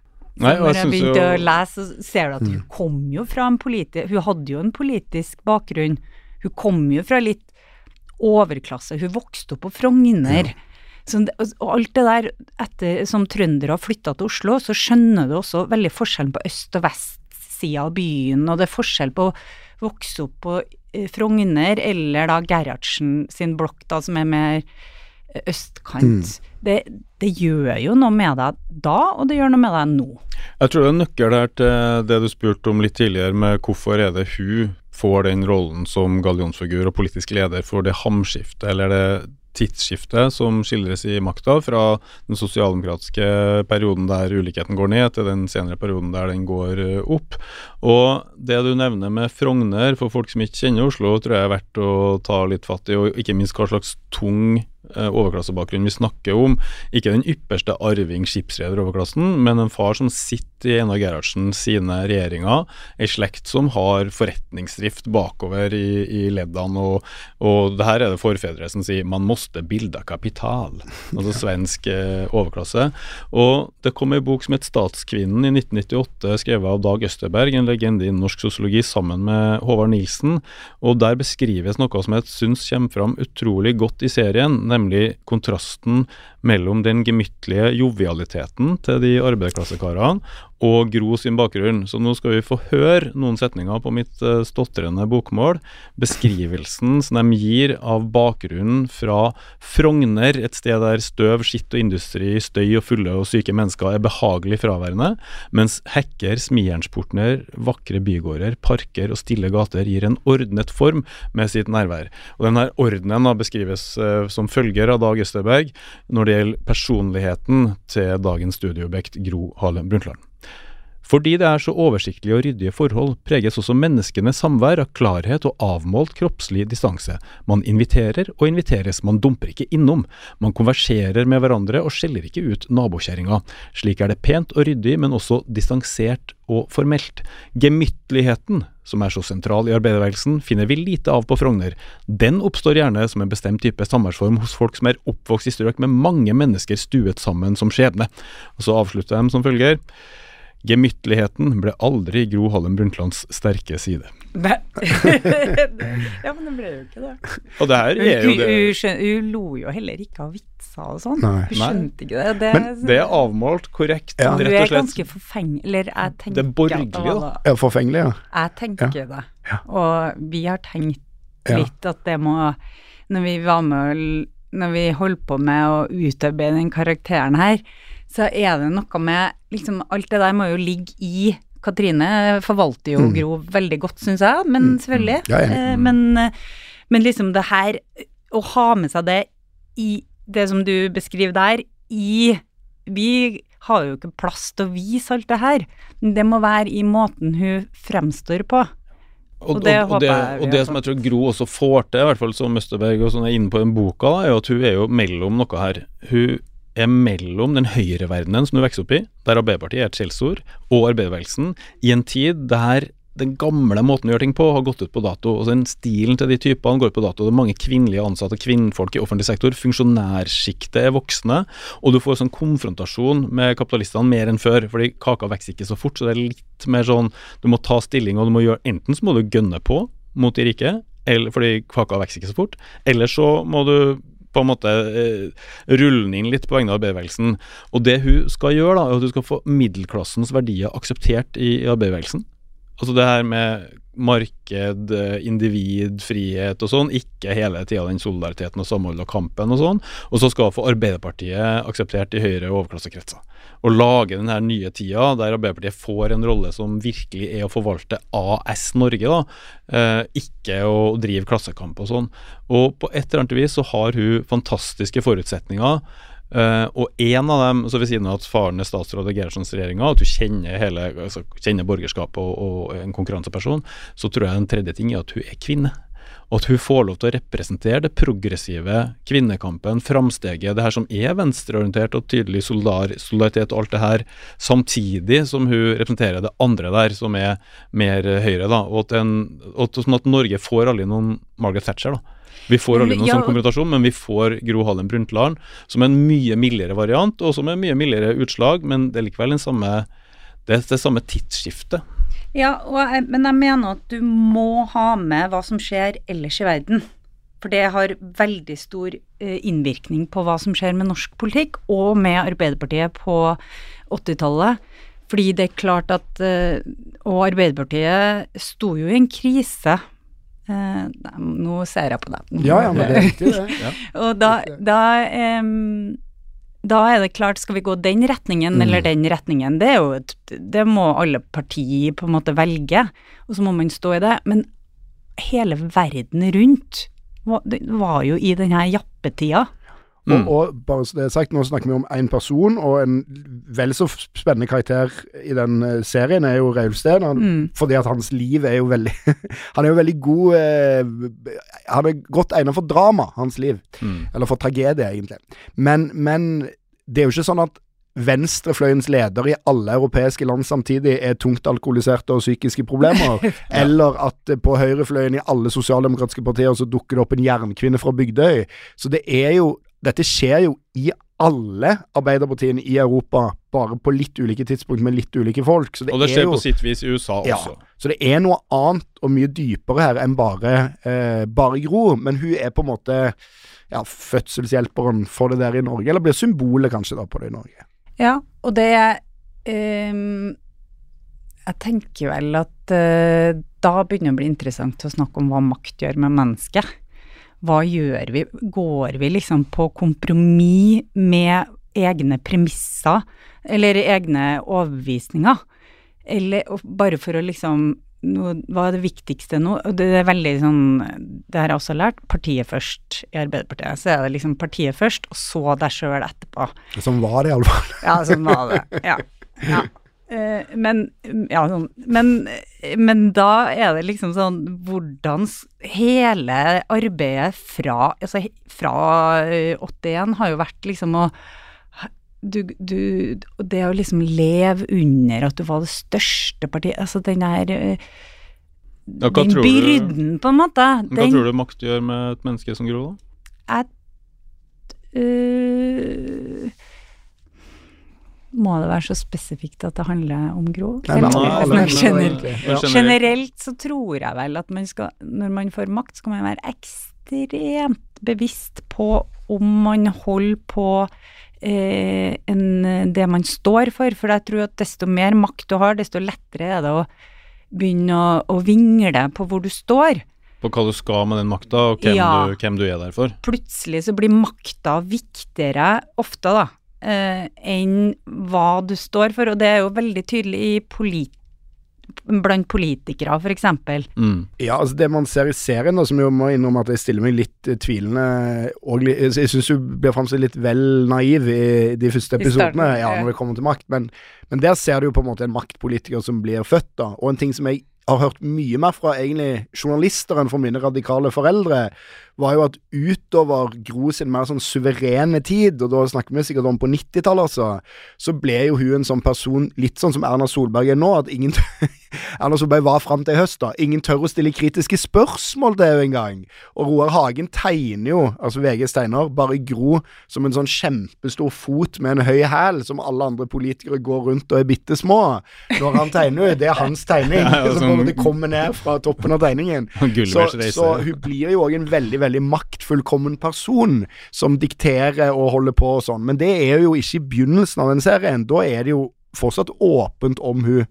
Nei, når jeg begynte jo... å lese, så ser du at hun mm. kom jo fra en politisk Hun hadde jo en politisk bakgrunn. Hun kom jo fra litt overklasse. Hun vokste opp på Frogner. Ja. Så, og alt det der, etter som trøndere har flytta til Oslo, så skjønner du også veldig forskjellen på øst- og vestsida av byen, og det er forskjell på å vokse opp på eh, Frogner eller da Gerhardsen sin blokk, da, som er mer østkant. Mm. Det, det, gjør jo noe med deg da, og det gjør noe med deg nå. Jeg tror det er en nøkkel der til det du spurte om litt tidligere, med hvorfor er det hun får den rollen som gallionsfigur og politisk leder for det hamskiftet, eller det tidsskiftet som skildres i makta, fra den sosialdemokratiske perioden der ulikheten går ned, til den senere perioden der den går eh, opp. Og det du nevner med Frogner, for folk som ikke kjenner Oslo, tror jeg er verdt å ta litt fatt i, og ikke minst hva slags tung overklassebakgrunn vi snakker om. Ikke den ypperste arving skipsreder overklassen, men en far som sitter i Einar Gerhardsen sine regjeringer. Ei slekt som har forretningsdrift bakover i, i leddene, og, og det her er det forfedre som sier 'man måste bilda kapital', altså svensk eh, overklasse. Og det kom ei bok som het 'Statskvinnen' i 1998, skrevet av Dag Østerberg, en legende innen norsk sosiologi, sammen med Håvard Nilsen. Og der beskrives noe som jeg syns kommer fram utrolig godt i serien, nemlig kontrasten mellom den gemyttlige jovialiteten til de arbeiderklassekarene og Gro sin bakgrunn. Så nå skal vi få høre noen setninger på mitt uh, stotrende bokmål. Beskrivelsen som de gir av bakgrunnen fra Frogner, et sted der støv, skitt og industri, støy og fulle og syke mennesker er behagelig fraværende, mens hekker, smijernsportner, vakre bygårder, parker og stille gater gir en ordnet form med sitt nærvær. Og denne ordenen beskrives uh, som følger av Dag Østerberg når det gjelder personligheten til dagens studieobjekt Gro Harlem Brundtland. Fordi det er så oversiktlige og ryddige forhold, preges også menneskenes samvær av klarhet og avmålt kroppslig distanse. Man inviterer og inviteres, man dumper ikke innom. Man konverserer med hverandre og skjeller ikke ut nabokjerringa. Slik er det pent og ryddig, men også distansert og formelt. Gemyttligheten, som er så sentral i arbeiderbevegelsen, finner vi lite av på Frogner. Den oppstår gjerne som en bestemt type samværsform hos folk som er oppvokst i strøk med mange mennesker stuet sammen som skjebne. Og så avslutter de som følger. Gemyttligheten ble aldri Gro Harlem Brundtlands sterke side. Nei. <laughs> ja, men det <laughs> ble jo ikke det. Og det her er jo det hun, lo jo heller ikke av vitser og sånn. Hun skjønte ikke det. Det, Men Det er avmålt korrekt, Ja. rett er og slett. ganske forfengelig Eller jeg tenker Det er borgerlig, at det var da. Ja, forfengelig, ja. Jeg tenker det. Ja. Og vi har tenkt litt at det må Når vi var med og Når vi holdt på med å utarbeide den karakteren her, så er det noe med liksom Alt det der må jo ligge i Katrine forvalter jo Mm. Gro veldig godt, syns jeg, men selvfølgelig. Ja, ja. Mm. Eh, Men, eh, men liksom det her Å ha med seg det i det som du beskriver der, i Vi har jo ikke plass til å vise alt det her. Det må være i måten hun fremstår på. Og, Og det og, og, det, og det som jeg tror Gro også får til, i hvert fall som Østerberg og sånn er inne på den boka, da, er jo at hun er jo mellom noe her. Hun er mellom den høyreverdenen som du vokser opp i, der Arbeiderpartiet er et skjellsord, og arbeiderbevegelsen, i en tid der den gamle måten å gjøre ting på har gått ut på dato. og den Stilen til de typene går ut på dato. Det er mange kvinnelige ansatte, kvinnfolk i offentlig sektor. Funksjonærsjiktet er voksne, og du får sånn konfrontasjon med kapitalistene mer enn før. fordi kaka vokser ikke så fort, så det er litt mer sånn du må ta stilling, og du må gjøre enten så må du gønne på mot de rike, eller, fordi kaka vokser ikke så fort, eller så må du på en måte eh, rulle inn litt på vegne av arbeiderbevegelsen. Og det hun skal gjøre, da, er at hun skal få middelklassens verdier akseptert i, i arbeiderbevegelsen. Altså det her med marked, eh, individ, frihet og sånn, ikke hele tida den solidariteten og samholdet og kampen og sånn. Og så skal få Arbeiderpartiet akseptert i høyere overklassekretser. Å lage den her nye tida der Arbeiderpartiet får en rolle som virkelig er å forvalte AS Norge, da. Eh, ikke å drive klassekamp og sånn. Og på et eller annet vis så har hun fantastiske forutsetninger. Eh, og en av dem, så ved siden av at faren er statsråd i Gerhardsens regjeringa, at du kjenner, hele, altså, kjenner borgerskapet og, og en konkurranseperson, så tror jeg en tredje ting er at hun er kvinne. Og at hun får lov til å representere det progressive, kvinnekampen, framsteget, det her som er venstreorientert og tydelig solidar, solidaritet og alt det her, samtidig som hun representerer det andre der, som er mer høyre. da, Og at, en, og sånn at Norge får aldri noen Margaret Thatcher. da. Vi får noen Ja, sånn konfrontasjon, men vi får Gro Harlem Brundtland som en mye mildere variant, og som er mye mildere utslag, men det er likevel den samme det det samme tidsskiftet. Ja, jeg, men jeg mener at du må ha med hva som skjer ellers i verden. For det har veldig stor eh, innvirkning på hva som skjer med norsk politikk, og med Arbeiderpartiet på 80-tallet. Fordi det er klart at eh, Og Arbeiderpartiet sto jo i en krise. Eh, nå ser jeg på deg. Ja, ja, men det er riktig, det. <laughs> Og da, da, um, da er det klart, skal vi gå den retningen Mm. eller den retningen? Det, er jo et, det må alle partier på en måte velge, og så må man stå i det. Men hele verden rundt var, var jo i denne jappetida. Mm. Og, og bare så det er sagt, nå snakker vi om én person, og en vel så spennende karakter i den eh, serien er jo Reulf Steen. Mm. Fordi at hans liv er jo veldig <laughs> Han er jo veldig god eh, Han er godt egnet for drama, hans liv. Mm. Eller for tragedie, egentlig. Men, men det er jo ikke sånn at venstrefløyens leder i alle europeiske land samtidig er tungt alkoholiserte og psykiske problemer, <laughs> eller at eh, på høyrefløyen i alle sosialdemokratiske partier så dukker det opp en jernkvinne fra Bygdøy. Så det er jo Dette skjer jo i alle arbeiderpartiene i Europa, bare på litt ulike tidspunkt med litt ulike folk. Så det, Og det er skjer jo, på sitt vis i USA Ja. også. så det er noe annet og mye dypere her enn bare, eh, bare Gro. Men hun er på en måte ja, fødselshjelperen for det der i Norge, eller blir symbolet kanskje da på det i Norge. Ja, og det um, Jeg tenker vel at uh, da begynner det å bli interessant å snakke om hva makt gjør med mennesket. Hva gjør vi? Går vi liksom på kompromiss med egne premisser, eller egne overbevisninger? Eller bare for å liksom no, Hva er det viktigste nå? Det er veldig sånn Det har jeg også lært. Partiet først i Arbeiderpartiet. Så er det liksom partiet først, og så deg sjøl etterpå. Som var det iallfall. Ja, sånn var det. Ja. ja. Eh, men, ja, sånn, men, men da er det liksom sånn Hvordan hele arbeidet fra, altså, fra eh, 81 har jo vært liksom å du, du, det å liksom leve under at du var det største partiet Altså den der eh, Ja, Den byrden, du- på en måte. Hva Den, tror du makt gjør med et menneske som Gro, da? At, øh, Må det være så spesifikt at det handler om Gro? Nei, men Eller- alle- alle- men gener- egentlig. Ja, generelt. Generelt så tror jeg vel at man skal, når man får makt, skal man være ekstremt bevisst på om man holder på eh, en, det man står for. For jeg tror at desto mer makt du har, desto lettere er det å begynne å, å vingle på hvor du står. På hva du skal med den makta, og hvem, Ja. du, hvem du er der for? plutselig så blir makta viktigere, ofte da, eh, enn hva du står for. Og det er jo veldig tydelig i polit blant politikere, for eksempel. Mm. Ja, altså det man ser i serien, da, som jo må innrømme at jeg stiller meg litt eh, tvilende og Jeg syns hun blir framstilt litt vel naiv i de første I starten, episodene, ja, ja. når det kommer til makt. Men, men der ser du jo på en måte en maktpolitiker som blir født, da. Og en ting som jeg har hørt mye mer fra egentlig journalister enn fra mine radikale foreldre, var jo at utover Gro sin mer sånn suverene tid, og da snakker vi sikkert om på 90-tallet, altså, så ble jo hun en sånn person, litt sånn som Erna Solberg er nå, at ingen <laughs> Erna Solberg var fram til i høst, da. Ingen tør å stille kritiske spørsmål til henne engang. Og Roar Hagen tegner jo, altså VGs tegner, bare Gro som en sånn kjempestor fot med en høy hæl, som alle andre politikere går rundt og er bitte små. Når han tegner jo, det er hans tegning. <laughs> Ja, ja, som som kommer ned fra toppen av tegningen. <laughs> Så, så hun blir jo òg en veldig veldig maktfullkommen person som dikterer og holder på og sånn. Men det er jo ikke i begynnelsen av den serien. Da er det jo fortsatt åpent om hun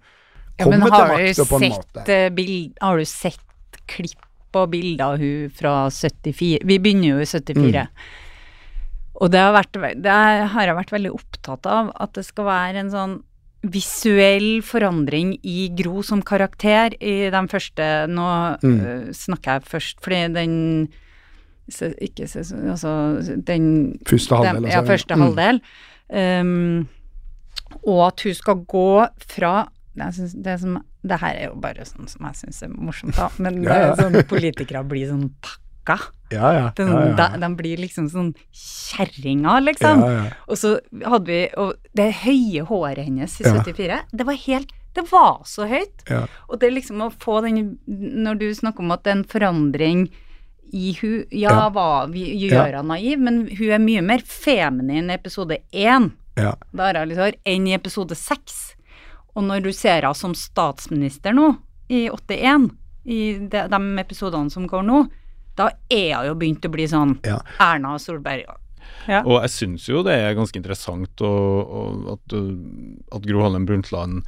kommer ja, til makta på en måte. eh, bild, har du sett klipp og bilder av hun fra 74? Vi begynner jo i 74. Og det har, vært, det har jeg vært veldig opptatt av, at det skal være en sånn visuell forandring i Gro som karakter i den første Nå Mm. øh, snakker jeg først, fordi den se- Ikke sesong Altså den Første halvdel dem- Ja, første Mm. halvdel. Um, og at hun skal gå fra synes det, som, det her er jo bare sånn som jeg syns er morsomt, da. Men Ja, ja. <laughs> sånn politikere blir sånn pakka. Ja, ja. De, ja, ja. de, de blir liksom sånn kjerringa, liksom. Og så hadde vi Og det høye håret hennes i Ja. 74, det var helt Det var så høyt. Og det liksom å få den Når du snakker om at det er en forandring i hun Ja, Ja. hva vi Ja. gjør henne naiv, men hun er mye mer feminin i episode én. Ja. Hår, enn i episode seks. Og når du ser henne som statsminister nå, i 81, i de, de episodene som går nå, da er hun jo begynt å bli sånn Ja. Erna Solberg. Ja. Og jeg syns jo det er ganske interessant å, å, at, at Gro Harlem Brundtland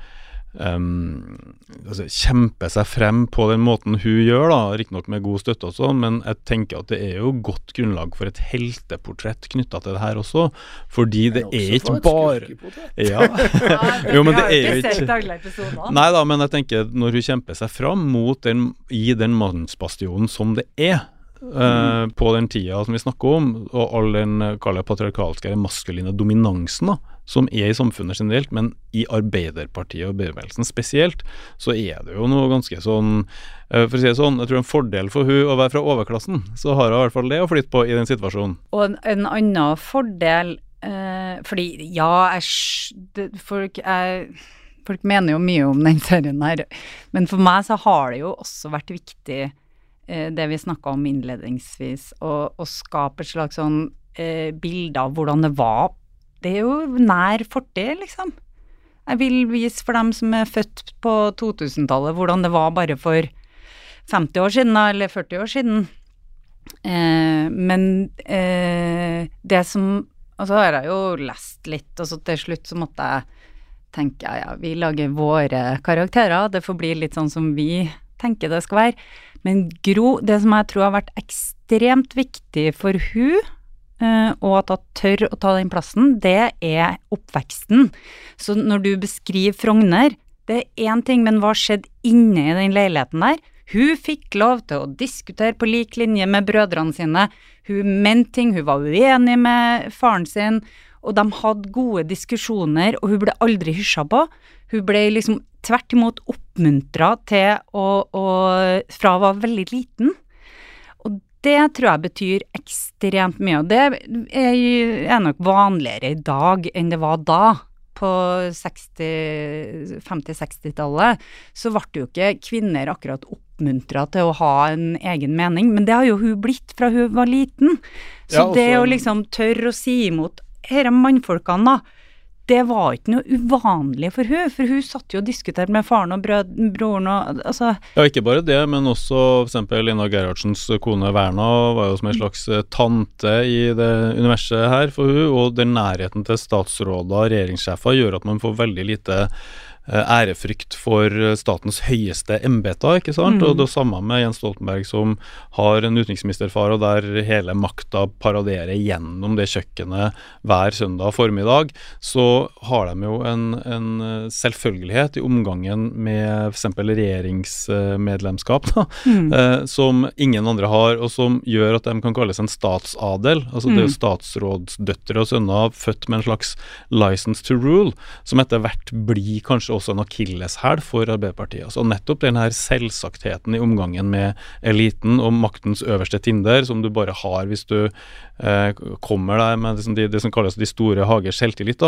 um, altså, kjempe seg frem på den måten hun gjør, da, riktignok med god støtte også, men jeg tenker at det er jo godt grunnlag for et helteportrett knytta til det her også, fordi det er ikke bare ja. <laughs> <laughs> Jo, men det er jo ikke Nei da, men jeg tenker når hun kjemper seg fram mot den, i den mannsbastionen som det er, eh, på den tida som vi snakker om, og all den eh, kall patriarkalske eller maskuline dominansen da, som er i samfunnet generelt, men i Arbeiderpartiet og bevegelsen spesielt, så er det jo noe ganske sånn eh, For å si det sånn, jeg tror det er en fordel for hun å være fra overklassen, så har hun i hvert fall det å flytte på i den situasjonen. Og en, en annen fordel eh, Fordi ja, jeg, folk, er folk mener jo mye om den serien her, men for meg så har det jo også vært viktig, det vi snakka om innledningsvis, og, å skape et slags sånn eh, bilde av hvordan det var. Det er jo nær fortid, liksom. Jeg vil vise for dem som er født på 2000-tallet, hvordan det var bare for 50 år siden, eller 40 år siden. Eh, men eh, det som Og så har jeg jo lest litt, og så til slutt så måtte jeg tenke ja, vi lager våre karakterer, det får bli litt sånn som vi tenker det skal være. Men Gro, det som jeg tror har vært ekstremt viktig for hun, eh, og at hun tør å ta den plassen, det er oppveksten. Så når du beskriver Frogner, det er én ting, men hva skjedde inne i den leiligheten der? Hun fikk lov til å diskutere på lik linje med brødrene sine. Hun mente ting, hun var uenig med faren sin, og de hadde gode diskusjoner, og hun ble aldri hysja på. Hun ble liksom tvert imot oppmuntra til å, å Fra hun var veldig liten. Og det tror jeg betyr ekstremt mye, og det er, er nok vanligere i dag enn det var da. På 50-60-tallet så ble jo ikke kvinner akkurat oppmuntra til å ha en egen mening, men det har jo hun blitt fra hun var liten. Så Ja, også, det å liksom tørre å si imot disse mannfolkene, da, det var ikke noe uvanlig for hun, for hun satt jo og diskuterte med faren og brød, broren og altså Ja, ikke bare det, men også f.eks. Lina Gerhardsens kone Verna var jo som en slags eh, tante i det universet her for hun, og den nærheten til statsråder og regjeringssjefer gjør at man får veldig lite ærefrykt for eh, statens høyeste embeter, ikke sant? Og det er samme med Jens Stoltenberg, som har en utenriksministerfar, og der hele makta paraderer gjennom det kjøkkenet hver søndag formiddag, så har de jo en, en eh, selvfølgelighet i omgangen med f.eks. regjeringsmedlemskap, da, mm. <laughs> som ingen andre har, og som gjør at de kan kalles en statsadel. Altså det er jo statsrådsdøtre og sønner født med en slags license to rule, som etter hvert blir kanskje også en akilleshæl for Arbeiderpartiet. Altså nettopp den her selvsagtheten i omgangen med eliten og maktens øverste tinder, som du bare har hvis du eh, kommer deg med liksom de, det som kalles de store hagers selvtillit,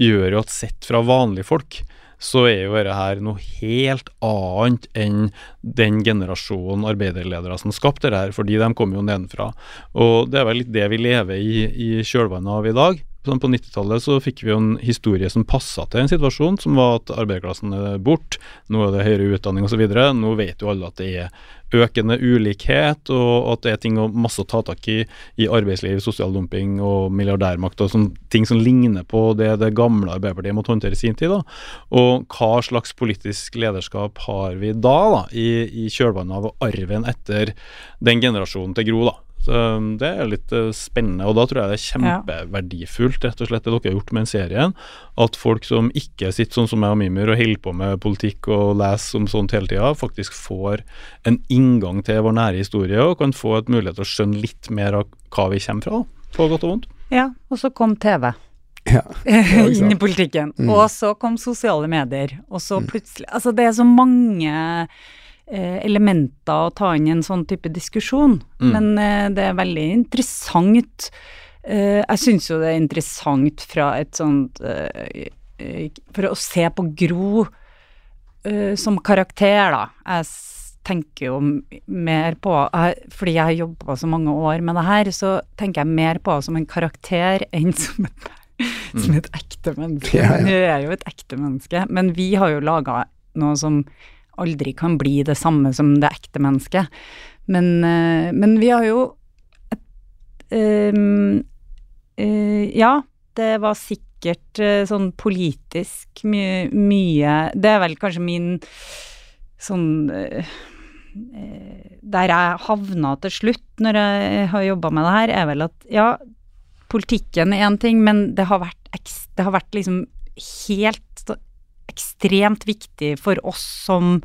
gjør jo at sett fra vanlige folk så er jo dette her noe helt annet enn den generasjonen arbeiderledere som skapte det her, fordi de kom jo nedenfra. Og det er vel litt det vi lever i i kjølvannet av i dag. Sånn på 90-tallet så fikk vi jo en historie som passa til en situasjon, som var at arbeiderklassen er bort, nå er det høyere utdanning osv. Nå vet jo alle at det er økende ulikhet, og at det er ting og masse å ta tak i i arbeidsliv, sosial dumping og milliardærmakt, og sånn, ting som ligner på det det gamle Arbeiderpartiet måtte håndtere i sin tid. da. Og hva slags politisk lederskap har vi da, da i, i kjølvannet av arven etter den generasjonen til Gro? da. Um, Det er litt eh, spennende, og da tror jeg det er kjempeverdifullt, rett og slett, det dere har gjort med den serien. At folk som ikke sitter sånn som meg og Mimir og holder på med politikk og leser om sånt hele tida, faktisk får en inngang til vår nære historie og kan få et mulighet til å skjønne litt mer av hva vi kommer fra, på godt og vondt. Ja, og så kom TV. Ja. <laughs> inn i politikken. Og så kom sosiale medier, og så plutselig Altså, det er så mange elementer å ta inn i en sånn type diskusjon, men eh, det er veldig interessant. Eh, jeg syns jo det er interessant fra et sånt eh, eh, For å se på Gro eh, som karakter, da. Jeg tenker jo mer på Fordi jeg har jobba så mange år med det her, så tenker jeg mer på henne som en karakter <laughs> enn som et, som et ekte menneske. Ja, ja. Hun er jo et ekte menneske, men vi har jo laga noe som aldri kan bli det samme som det ekte mennesket. Men, eh, men vi har jo et, um, uh, Ja, det var sikkert eh, sånn politisk mye, mye Det er vel kanskje min sånn eh, Der jeg havna til slutt når jeg har jobba med det her, er vel at ja, politikken er én ting, men det har vært, det har vært liksom helt ekstremt viktig for oss som,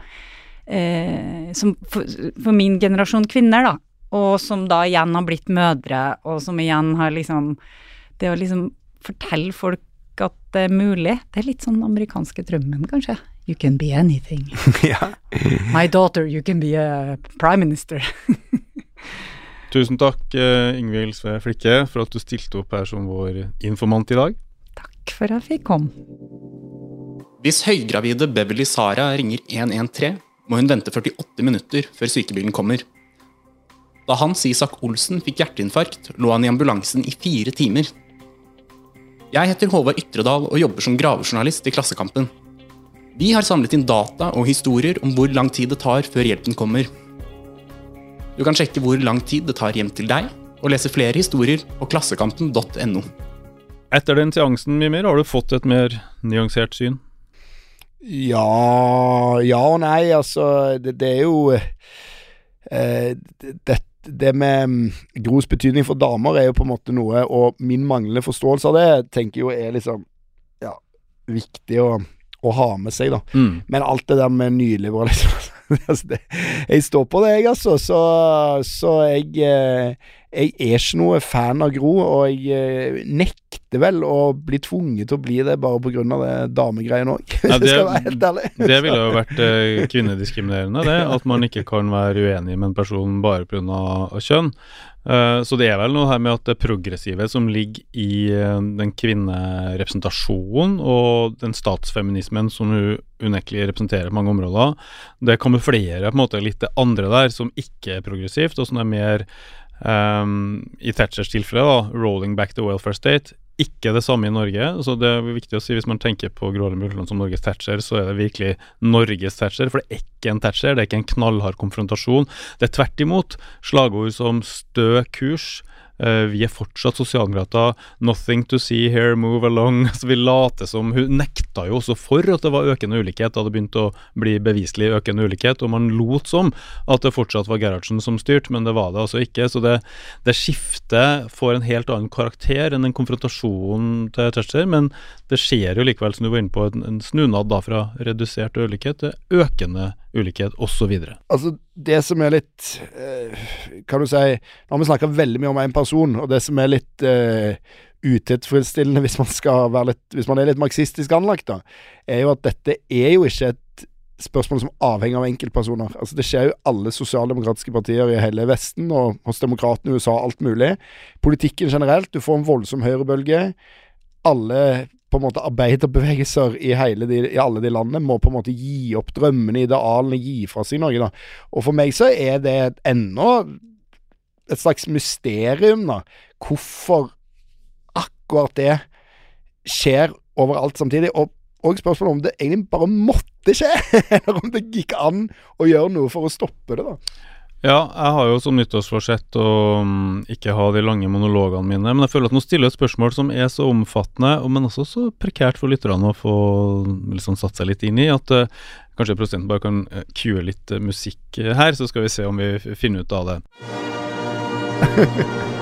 eh, som for, for min generasjon kvinner, da, og som da igjen har blitt mødre, og som igjen har liksom Det å liksom fortelle folk at det er mulig, det er litt sånn amerikanske drømmen, kanskje. You can be anything. <laughs> ja. My daughter, you can be a prime minister. <laughs> Tusen takk, eh, Ingvild Sve Flikke, for at du stilte opp her som vår informant i dag. Takk for at jeg fikk komme. Hvis høygravide Beverly Sara ringer 113, må hun vente 48 minutter før sykebilen kommer. Da Hans Isak Olsen fikk hjerteinfarkt, lå han i ambulansen i fire timer. Jeg heter Håvard Ytredal og jobber som gravejournalist i Klassekampen. Vi har samlet inn data og historier om hvor lang tid det tar før hjelpen kommer. Du kan sjekke hvor lang tid det tar hjem til deg, og lese flere historier på klassekampen.no. Etter den seansen, Mimir, har du fått et mer nyansert syn? Ja Ja og nei, altså. Det, det er jo eh, det, det med mm, Gros betydning for damer er jo på en måte noe, og min manglende forståelse av det tenker jeg jo er liksom ja, viktig å, å ha med seg, da. Mm. Men alt det der med nyliberalisme <laughs> altså Jeg står på det, jeg, altså. Så, så jeg eh, Jeg er ikke noe fan av Gro, og jeg eh, nekter vel å bli tvunget til å bli det bare pga. det damegreiene òg. <laughs> Ja, det- skal være helt ærlig. <laughs> Det ville jo vært eh, kvinnediskriminerende, det. At man ikke kan være uenig med en person bare pga. kjønn. Eh, så det er vel noe her med at det progressive som ligger i eh, den kvinnerepresentasjonen og den statsfeminismen som hun unektelig representerer på mange områder, det kamuflerer på en måte litt det andre der som ikke er progressivt, og som er mer eh, i Thatchers tilfelle, da, 'rolling back the welfare state'. Ikke det samme i Norge. så Det er viktig å si Hvis man tenker på Harlem Brundtland som Norges Thatcher, så er det virkelig Norges Thatcher. For det er ikke en Thatcher, det er ikke en knallhard konfrontasjon. Det er tvert imot slagord som stø kurs. Eh, vi er fortsatt sosialdemokrater. 'Nothing to see here, move along'. <laughs> Så Vi later som Hun nekta jo også for at det var økende ulikhet da det begynte å bli beviselig økende ulikhet, og man lot som at det fortsatt var Gerhardsen som styrte, men det var det altså ikke. Så det, det skiftet får en helt annen karakter enn den konfrontasjonen til Tetzschner, men det skjer jo likevel, som du var inne på, en, en snunad da fra redusert ulikhet til økende ulikhet, osv. Altså, det som er litt eh, Kan du si Nå har vi snakka veldig mye om én person, og det som er litt uh, utilfredsstillende hvis man skal være litt Hvis man er litt marxistisk anlagt, da, er jo at dette er jo ikke et spørsmål som avhenger av enkeltpersoner. Altså Det skjer jo alle sosialdemokratiske partier i hele Vesten, og hos demokratene i USA, alt mulig. Politikken generelt. Du får en voldsom høyrebølge. Alle på en måte arbeiderbevegelser i, de, i alle de landene må på en måte gi opp drømmene, idealene, gi fra seg Norge. da. Og for meg så er det ennå et slags mysterium, da. Hvorfor akkurat det skjer overalt samtidig. Og, og spørsmålet om det egentlig bare måtte skje, <laughs> eller om det gikk an å gjøre noe for å stoppe det, da. Ja, jeg har jo som nyttårsforsett å mm, ikke ha de lange monologene mine, men jeg føler at nå stiller et spørsmål som er så omfattende, men også så prekært for lytterne å få liksom satt seg litt inn i, at uh, kanskje prosenten bare kan uh, cue litt eh, musikk eh, her, så skal vi se om vi finner ut av det. <laughs>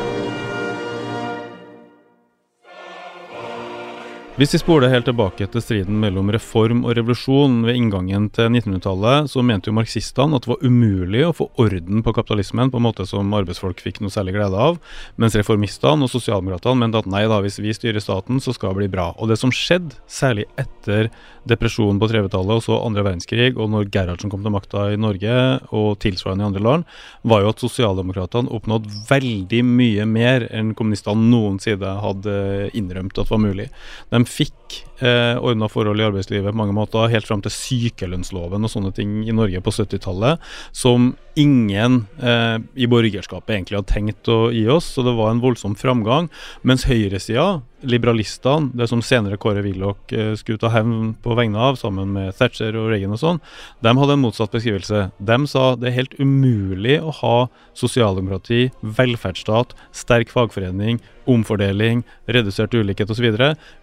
Hvis vi spoler helt tilbake til striden mellom reform og revolusjon ved inngangen til 1900-tallet, så mente jo marxistene at det var umulig å få orden på kapitalismen på en måte som arbeidsfolk fikk noe særlig glede av, mens reformistene og sosialdemokratene mente at nei da, hvis vi styrer staten, så skal det bli bra. Og det som skjedde, særlig etter depresjonen på 30-tallet og så andre verdenskrig, og når Gerhardsen kom til makta i Norge og tilsvarende i andre land, var jo at sosialdemokratene oppnådde veldig mye mer enn kommunistene noensinne hadde innrømt at var mulig. De fikk eh, ordna forhold i arbeidslivet på mange måter, helt fram til sykelønnsloven og sånne ting i Norge på 70-tallet, som ingen eh, i borgerskapet egentlig hadde tenkt å gi oss, så det var en voldsom framgang. Mens høyresida, liberalistene, det som senere Kåre Willoch eh, skulle ta hevn på vegne av, sammen med Thatcher og Reagan og sånn, de hadde en motsatt beskrivelse. De sa det er helt umulig å ha sosialdemokrati, velferdsstat, sterk fagforening, omfordeling, redusert ulikhet osv.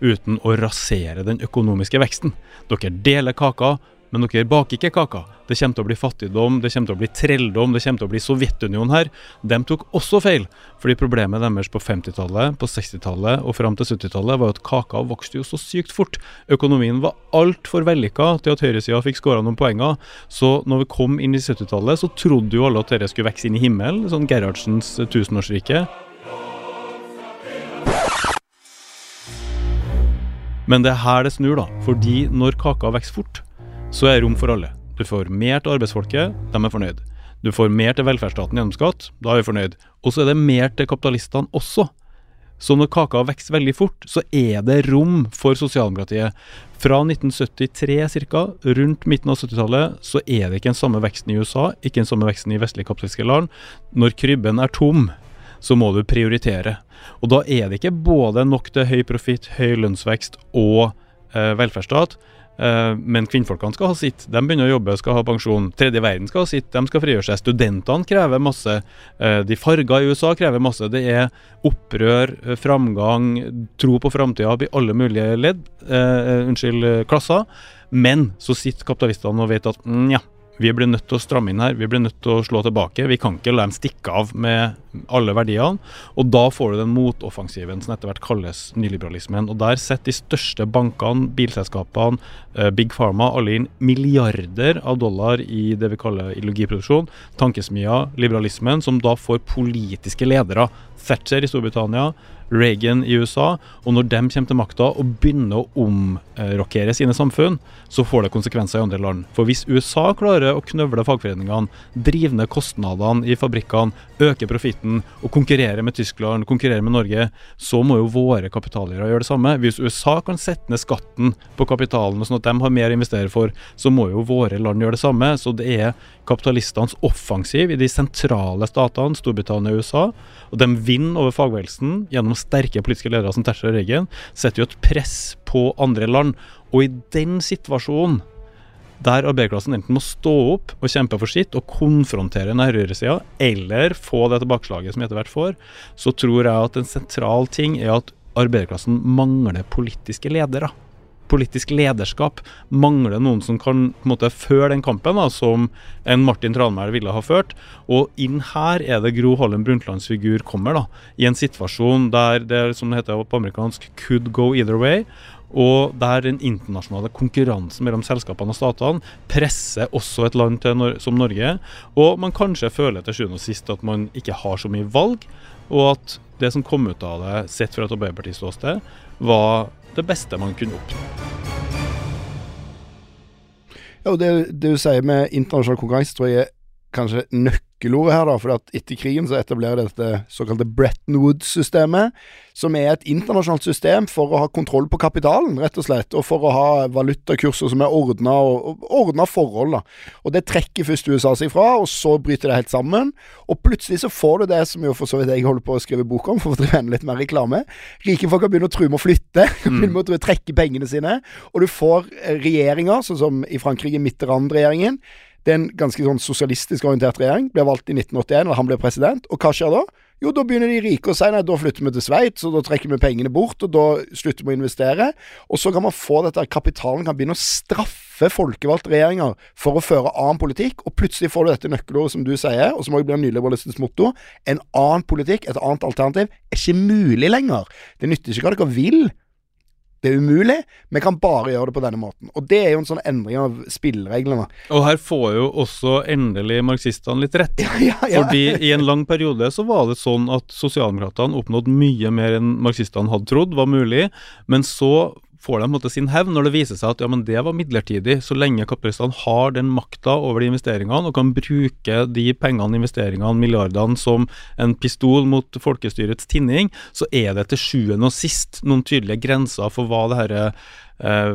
uten å rasere den økonomiske veksten. Dere deler kaka men dere baker ikke kaka. Det kommer til å bli fattigdom, det kommer til å bli trelldom, det kommer til å bli Sovjetunionen her. De tok også feil, fordi problemet deres på 50-tallet, på 60-tallet og fram til 70-tallet var at kaka vokste jo så sykt fort. Økonomien var altfor vellykka til at høyresida fikk skåra noen poenger. Så når vi kom inn i 70-tallet, så trodde jo alle at dette skulle vokse inn i himmelen, sånn Gerhardsens tusenårsrike. Men det er her det snur, da. Fordi når kaka vokser fort, så er det rom for alle. Du får mer til arbeidsfolket, de er fornøyd. Du får mer til velferdsstaten gjennom skatt, da er vi fornøyd. Og så er det mer til kapitalistene også. Så når kaka vokser veldig fort, så er det rom for sosialdemokratiet. Fra 1973 ca., rundt midten av 70-tallet, så er det ikke den samme veksten i USA, ikke den samme veksten i vestlige kapitalistiske land. Når krybben er tom, så må du prioritere. Og da er det ikke både nok til høy profitt, høy lønnsvekst og eh, velferdsstat. Eh, men kvinnfolkene skal ha sitt. De begynner å jobbe, skal ha pensjon. Tredje verden skal ha sitt, de skal frigjøre seg. Studentene krever masse. Eh, de farga i USA krever masse. Det er opprør, eh, framgang, tro på framtida i alle mulige ledd, Uh, unnskyld, klasser. Men så sitter kapitalistene og vet at nja, vi blir nødt til å stramme inn her, vi blir nødt til å slå tilbake. Vi kan ikke la dem stikke av med alle verdiene. Og da får du den motoffensiven som etter hvert kalles nyliberalismen. Og der setter de største bankene, bilselskapene, eh, Big Pharma, alle inn milliarder av dollar i det vi kaller ideologiproduksjon. Tankesmia, liberalismen, som da får politiske ledere. Thatcher i Storbritannia, Reagan i USA. Og når de kommer til makta og begynner å omrokere sine samfunn, så får det konsekvenser i andre land. For hvis USA klarer å knøvle fagforeningene, drive ned kostnadene i fabrikkene, øke profitten og konkurrere med Tyskland, konkurrere med Norge, så må jo våre kapitaleiere gjøre det samme. Hvis USA kan sette ned skatten på kapitalen sånn at de har mer å investere for, så må jo våre land gjøre det samme. Så det er kapitalistenes offensiv i de sentrale statene, Storbritannia og USA. Og de vinner over fagbevegelsen gjennom sterke politiske ledere som Tetzschner og Reagan, setter jo et press på andre land. Og i den situasjonen der arbeiderklassen enten må stå opp og kjempe for sitt og konfrontere den høyresida, eller få det tilbakeslaget som etter hvert får, så tror jeg at en sentral ting er at arbeiderklassen mangler politiske ledere politisk lederskap. Mangler noen som kan på en måte føre den kampen, da, som en Martin Tranmæl ville ha ført. Og inn her er det Gro Harlem Brundtlands figur kommer, da, i en situasjon der det som det heter på amerikansk 'could go either way'. Og der den internasjonale konkurransen mellom selskapene og statene presser også et land Nor som Norge. Og man kanskje føler til sjuende og sist at man ikke har så mye valg, og at det som kom ut av det, sett fra et Arbeiderparti-ståsted, var det beste man kunne oppnå. Ja, og det, det du sier med internasjonal konkurranse, tror jeg er kanskje nøkkelordet her, da. For at etter krigen så etablerer dette såkalte Bretton Woods-systemet, som er et internasjonalt system for å ha kontroll på kapitalen, rett og slett. Og for å ha valutakurser som er ordna, og, ordna forhold, da. Og det trekker først USA seg fra, og så bryter det helt sammen. Og plutselig så får du det som jo for så vidt jeg holder på å skrive bok om, for å trene litt mer reklame. Rike folk kan begynne å true med å flytte, <laughs> mm. begynne å trekke pengene sine. Og du får regjeringer, sånn som i Frankrike, Mitterrand-regjeringen det er en ganske sånn sosialistisk orientert regjering. Ble valgt i 1981, eller han ble president. Og hva skjer da? Jo, da begynner de rike å si nei, da flytter vi til Sveits, og da trekker vi pengene bort, og da slutter vi å investere. Og så kan man få dette kapitalen kan begynne å straffe folkevalgte regjeringer for å føre annen politikk, og plutselig får du dette nøkkelordet som du sier, og som også blir nyliberalistisk motto. En annen politikk, et annet alternativ, er ikke mulig lenger. Det nytter ikke hva dere vil. Det er umulig. Vi kan bare gjøre det på denne måten. Og det er jo en sånn endring av spillereglene. Og her får jo også endelig marxistene litt rett. <laughs> Ja, ja, ja. Fordi i en lang periode så var det sånn at sosialdemokratene oppnådde mye mer enn marxistene hadde trodd var mulig, men så får de måte, sin hevn når det viser seg at ja, men det var midlertidig. Så lenge kapitalistene har den makta over de investeringene og kan bruke de pengene, investeringene, milliardene som en pistol mot folkestyrets tinning, så er det til sjuende og sist noen tydelige grenser for hva det herre eh,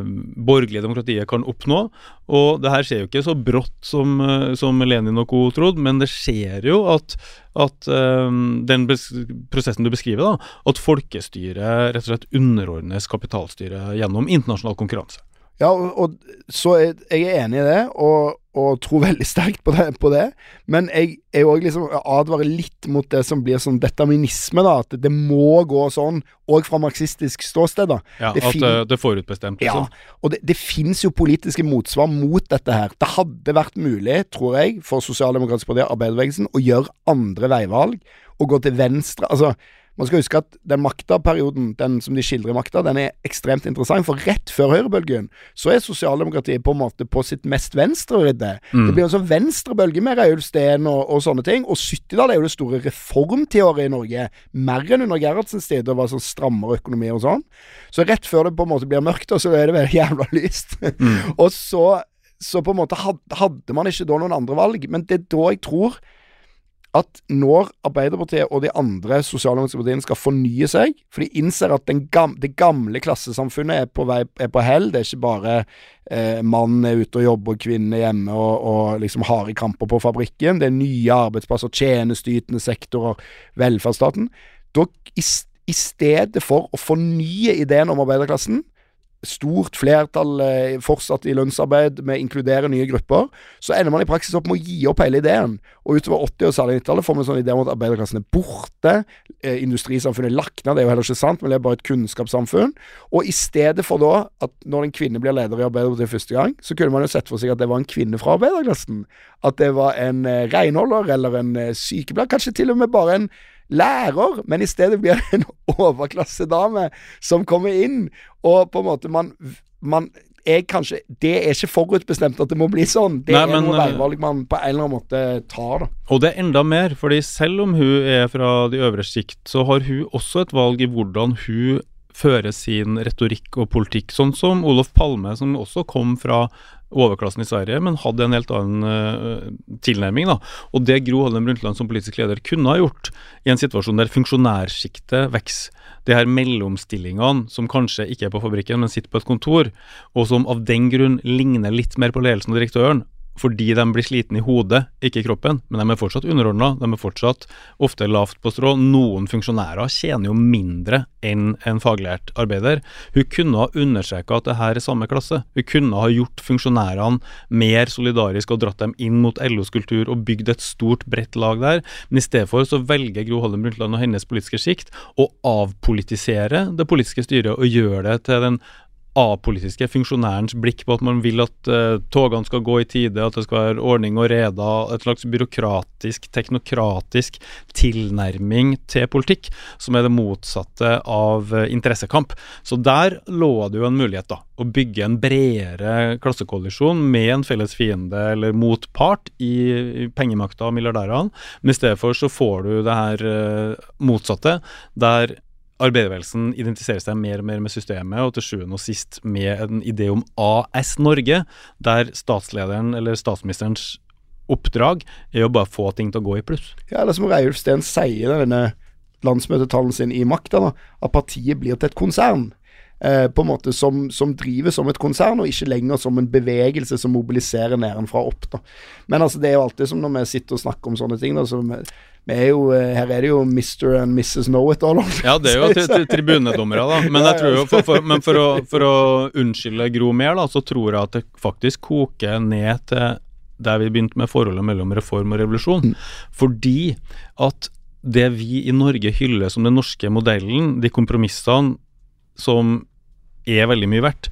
borgerlige demokratiet kan oppnå. Og det her skjer jo ikke så brått som, eh, som Lenin og co. trodde, men det skjer jo at, at eh, den prosessen du beskriver, da, at folkestyret rett og slett underordnes kapitalstyret gjennom internasjonal konkurranse. Ja, og, og så er jeg enig i det. og og tror veldig sterkt på det, på det. Men jeg òg liksom advarer litt mot det som blir sånn determinisme, da. At det må gå sånn, òg fra marxistisk ståsted, da. Ja, Det At det, det er forutbestemt, Ja, liksom. og det, det finnes jo politiske motsvar mot dette her. Det hadde vært mulig, tror jeg, for Sosialdemokratiske og arbeiderbevegelsen, å gjøre andre veivalg og gå til venstre. Altså, man skal huske at den makta-perioden, den som de skildrer makta, den er ekstremt interessant. For rett før høyrebølgen, så er sosialdemokratiet på en måte på sitt mest venstrevridde. Mm. Det blir en sånn venstrebølge med Reiulf Steen og, og sånne ting. Og 70-tallet er jo det store reformtiåret i Norge. Mer enn under Gerhardsens tid, det var sånn strammere økonomi og sånn. Så rett før det på en måte blir mørkt, og så er det veldig <laughs> jævla lyst. og så, så på en måte had, hadde man ikke da noen andre valg. Men det er da jeg tror at når Arbeiderpartiet og de andre sosialdemokratiske partiene skal fornye seg, for de innser at den gam, det gamle klassesamfunnet er på vei er på hell, det er ikke bare eh, mannen er ute og jobber og kvinnen er hjemme og, og liksom harde kamper på fabrikken, det er nye arbeidsplasser, tjenesteytende sektorer, velferdsstaten. Da, i, i stedet for å fornye ideen om arbeiderklassen, stort flertall eh, fortsatt i lønnsarbeid med å inkludere nye grupper, så ender man i praksis opp med å gi opp hele ideen. Og utover 80- og særlig 90-tallet får man en sånn idé om at arbeiderklassen er borte. Eh, industrisamfunnet er lagt ned, det er jo heller ikke sant, men det er bare et kunnskapssamfunn. Og i stedet for da at når en kvinne blir leder i Arbeiderpartiet første gang, så kunne man jo sett for seg at det var en kvinne fra arbeiderklassen. At det var en eh, renholder eller en sykepleier, kanskje til og med bare en lærer, men i stedet blir det en overklassedame som kommer inn, og på en måte man, man er kanskje Det er ikke forutbestemt at det må bli sånn. Det Nei, er men, noe eh, veivalg man på en eller annen måte tar, da. Og det er enda mer, fordi selv om hun er fra de øvre sikt, så har hun også et valg i hvordan hun fører sin retorikk og politikk. Sånn som Olof Palme, som også kom fra overklassen i Sverige, men hadde en helt annen uh, tilnærming. da. Og det Gro Harlem Brundtland som politisk leder kunne ha gjort i en situasjon der funksjonærsjiktet vokser, det her mellomstillingene som kanskje ikke er på fabrikken, men sitter på et kontor, og som av den grunn ligner litt mer på ledelsen og direktøren, fordi de blir sliten i hodet, ikke i kroppen, men de er fortsatt underordna, de er fortsatt ofte lavt på strå. Noen funksjonærer tjener jo mindre enn en faglært arbeider. Hun kunne ha understreka at det her er samme klasse. Hun kunne ha gjort funksjonærene mer solidariske og dratt dem inn mot LOs kultur og bygd et stort, bredt lag der, men i stedet for så velger Gro Holm Brundtland og hennes politiske sikt å avpolitisere det politiske styret og gjøre det til den apolitiske funksjonærens blikk på at man vil at uh, togene skal gå i tide, at det skal være ordning og reda, et slags byråkratisk, teknokratisk tilnærming til politikk, som er det motsatte av uh, interessekamp. Så der lå det jo en mulighet, da. Å bygge en bredere klassekoalisjon med en felles fiende eller motpart i, i pengemakta og milliardærene, men i stedet for så får du det her uh, motsatte, der arbeiderbevegelsen identifiserer seg mer og mer med systemet, og til sjuende og sist med en idé om AS Norge, der statslederen eller statsministerens oppdrag er å bare få ting til å gå i pluss. Ja, eller som Reiulf Steen sier i denne landsmøtetalen sin i makta, at partiet blir til et konsern. Eh, på en måte som, som driver som et konsern, og ikke lenger som en bevegelse som mobiliserer nedenfra og opp. da. Men altså, det er jo alltid som når vi sitter og snakker om sånne ting. da, så er jo, eh, Her er det jo Mr. and Mrs. Know-it-all. Ja, det er jo <laughs> tri tri tribunedommere, da. Men, jeg tror jo, for, for, men for, å, for å unnskylde Gro mer, da, så tror jeg at det faktisk koker ned til der vi begynte med forholdet mellom reform og revolusjon. Fordi at det vi i Norge hyller som den norske modellen, de kompromissene som er veldig mye verdt,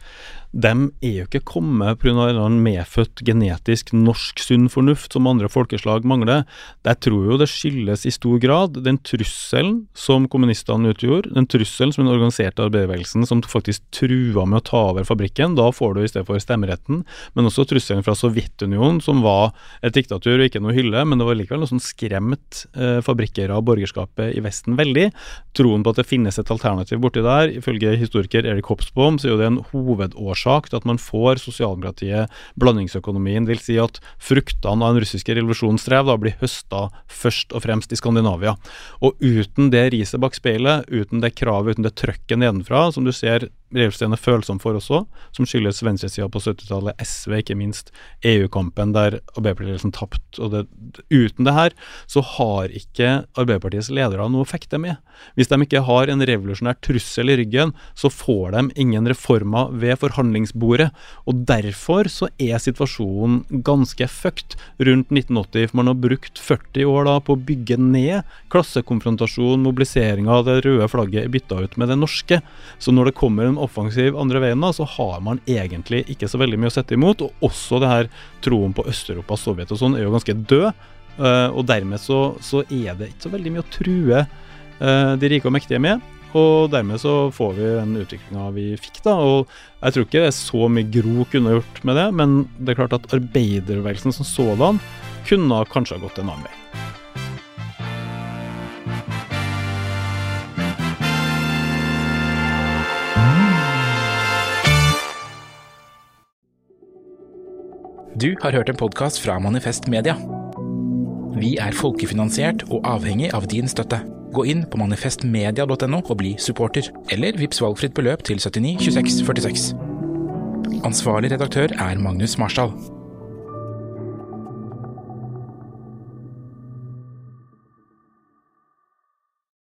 dem er jo ikke kommet pga. en medfødt genetisk norsk sunn fornuft som andre folkeslag mangler. Jeg tror jo det skyldes i stor grad den trusselen som kommunistene utgjorde, den trusselen som den organiserte arbeiderbevegelsen som faktisk trua med å ta over fabrikken. Da får du i stedet for stemmeretten, men også trusselen fra Sovjetunionen, som var et diktatur og ikke noe hylle, men det var likevel noe som skremt eh, fabrikkere av borgerskapet i Vesten veldig. Troen på at det finnes et alternativ borti der, ifølge historiker Erik Hopsbom, så er jo det en hovedårsak til at man får sosialdemokratiet, blandingsøkonomien. Vil si at fruktene av den russiske revolusjonsstrev da blir høsta først og fremst i Skandinavia. Og uten det riset bak speilet, uten det kravet, uten det trøkket nedenfra, som du ser Reulfsten er følsom for også, som skyldes venstresida på 70-tallet, SV ikke minst, EU-kampen der Arbeiderpartiet liksom tapte. Og det, uten det her så har ikke Arbeiderpartiets ledere noe å fekte med. Hvis de ikke har en revolusjonær trussel i ryggen, så får de ingen reformer ved forhandlingsbordet. Og derfor så er situasjonen ganske fucked rundt 1980. For man har brukt 40 år da på å bygge ned klassekonfrontasjon, mobiliseringa av det røde flagget er bytta ut med det norske. Så når det kommer en offensiv andre veien, da, så har man egentlig ikke så veldig mye å sette imot. Og også det her troen på Øst-Europa, Sovjet og sånn, er jo ganske død. Uh, og dermed så, så, er det ikke så veldig mye å true uh, de rike og mektige med. Og dermed så får vi den utviklinga vi fikk, da. Og jeg tror ikke det er så mye Gro kunne gjort med det, men det er klart at arbeiderbevegelsen som sådan kunne kanskje ha gått en annen vei. Du har hørt en podkast fra Manifest Media. Vi er folkefinansiert og avhengig av din støtte. Gå inn på manifestmedia.no og bli supporter, eller vips valgfritt beløp til 79 26 46. Ansvarlig redaktør er Magnus Marsdal.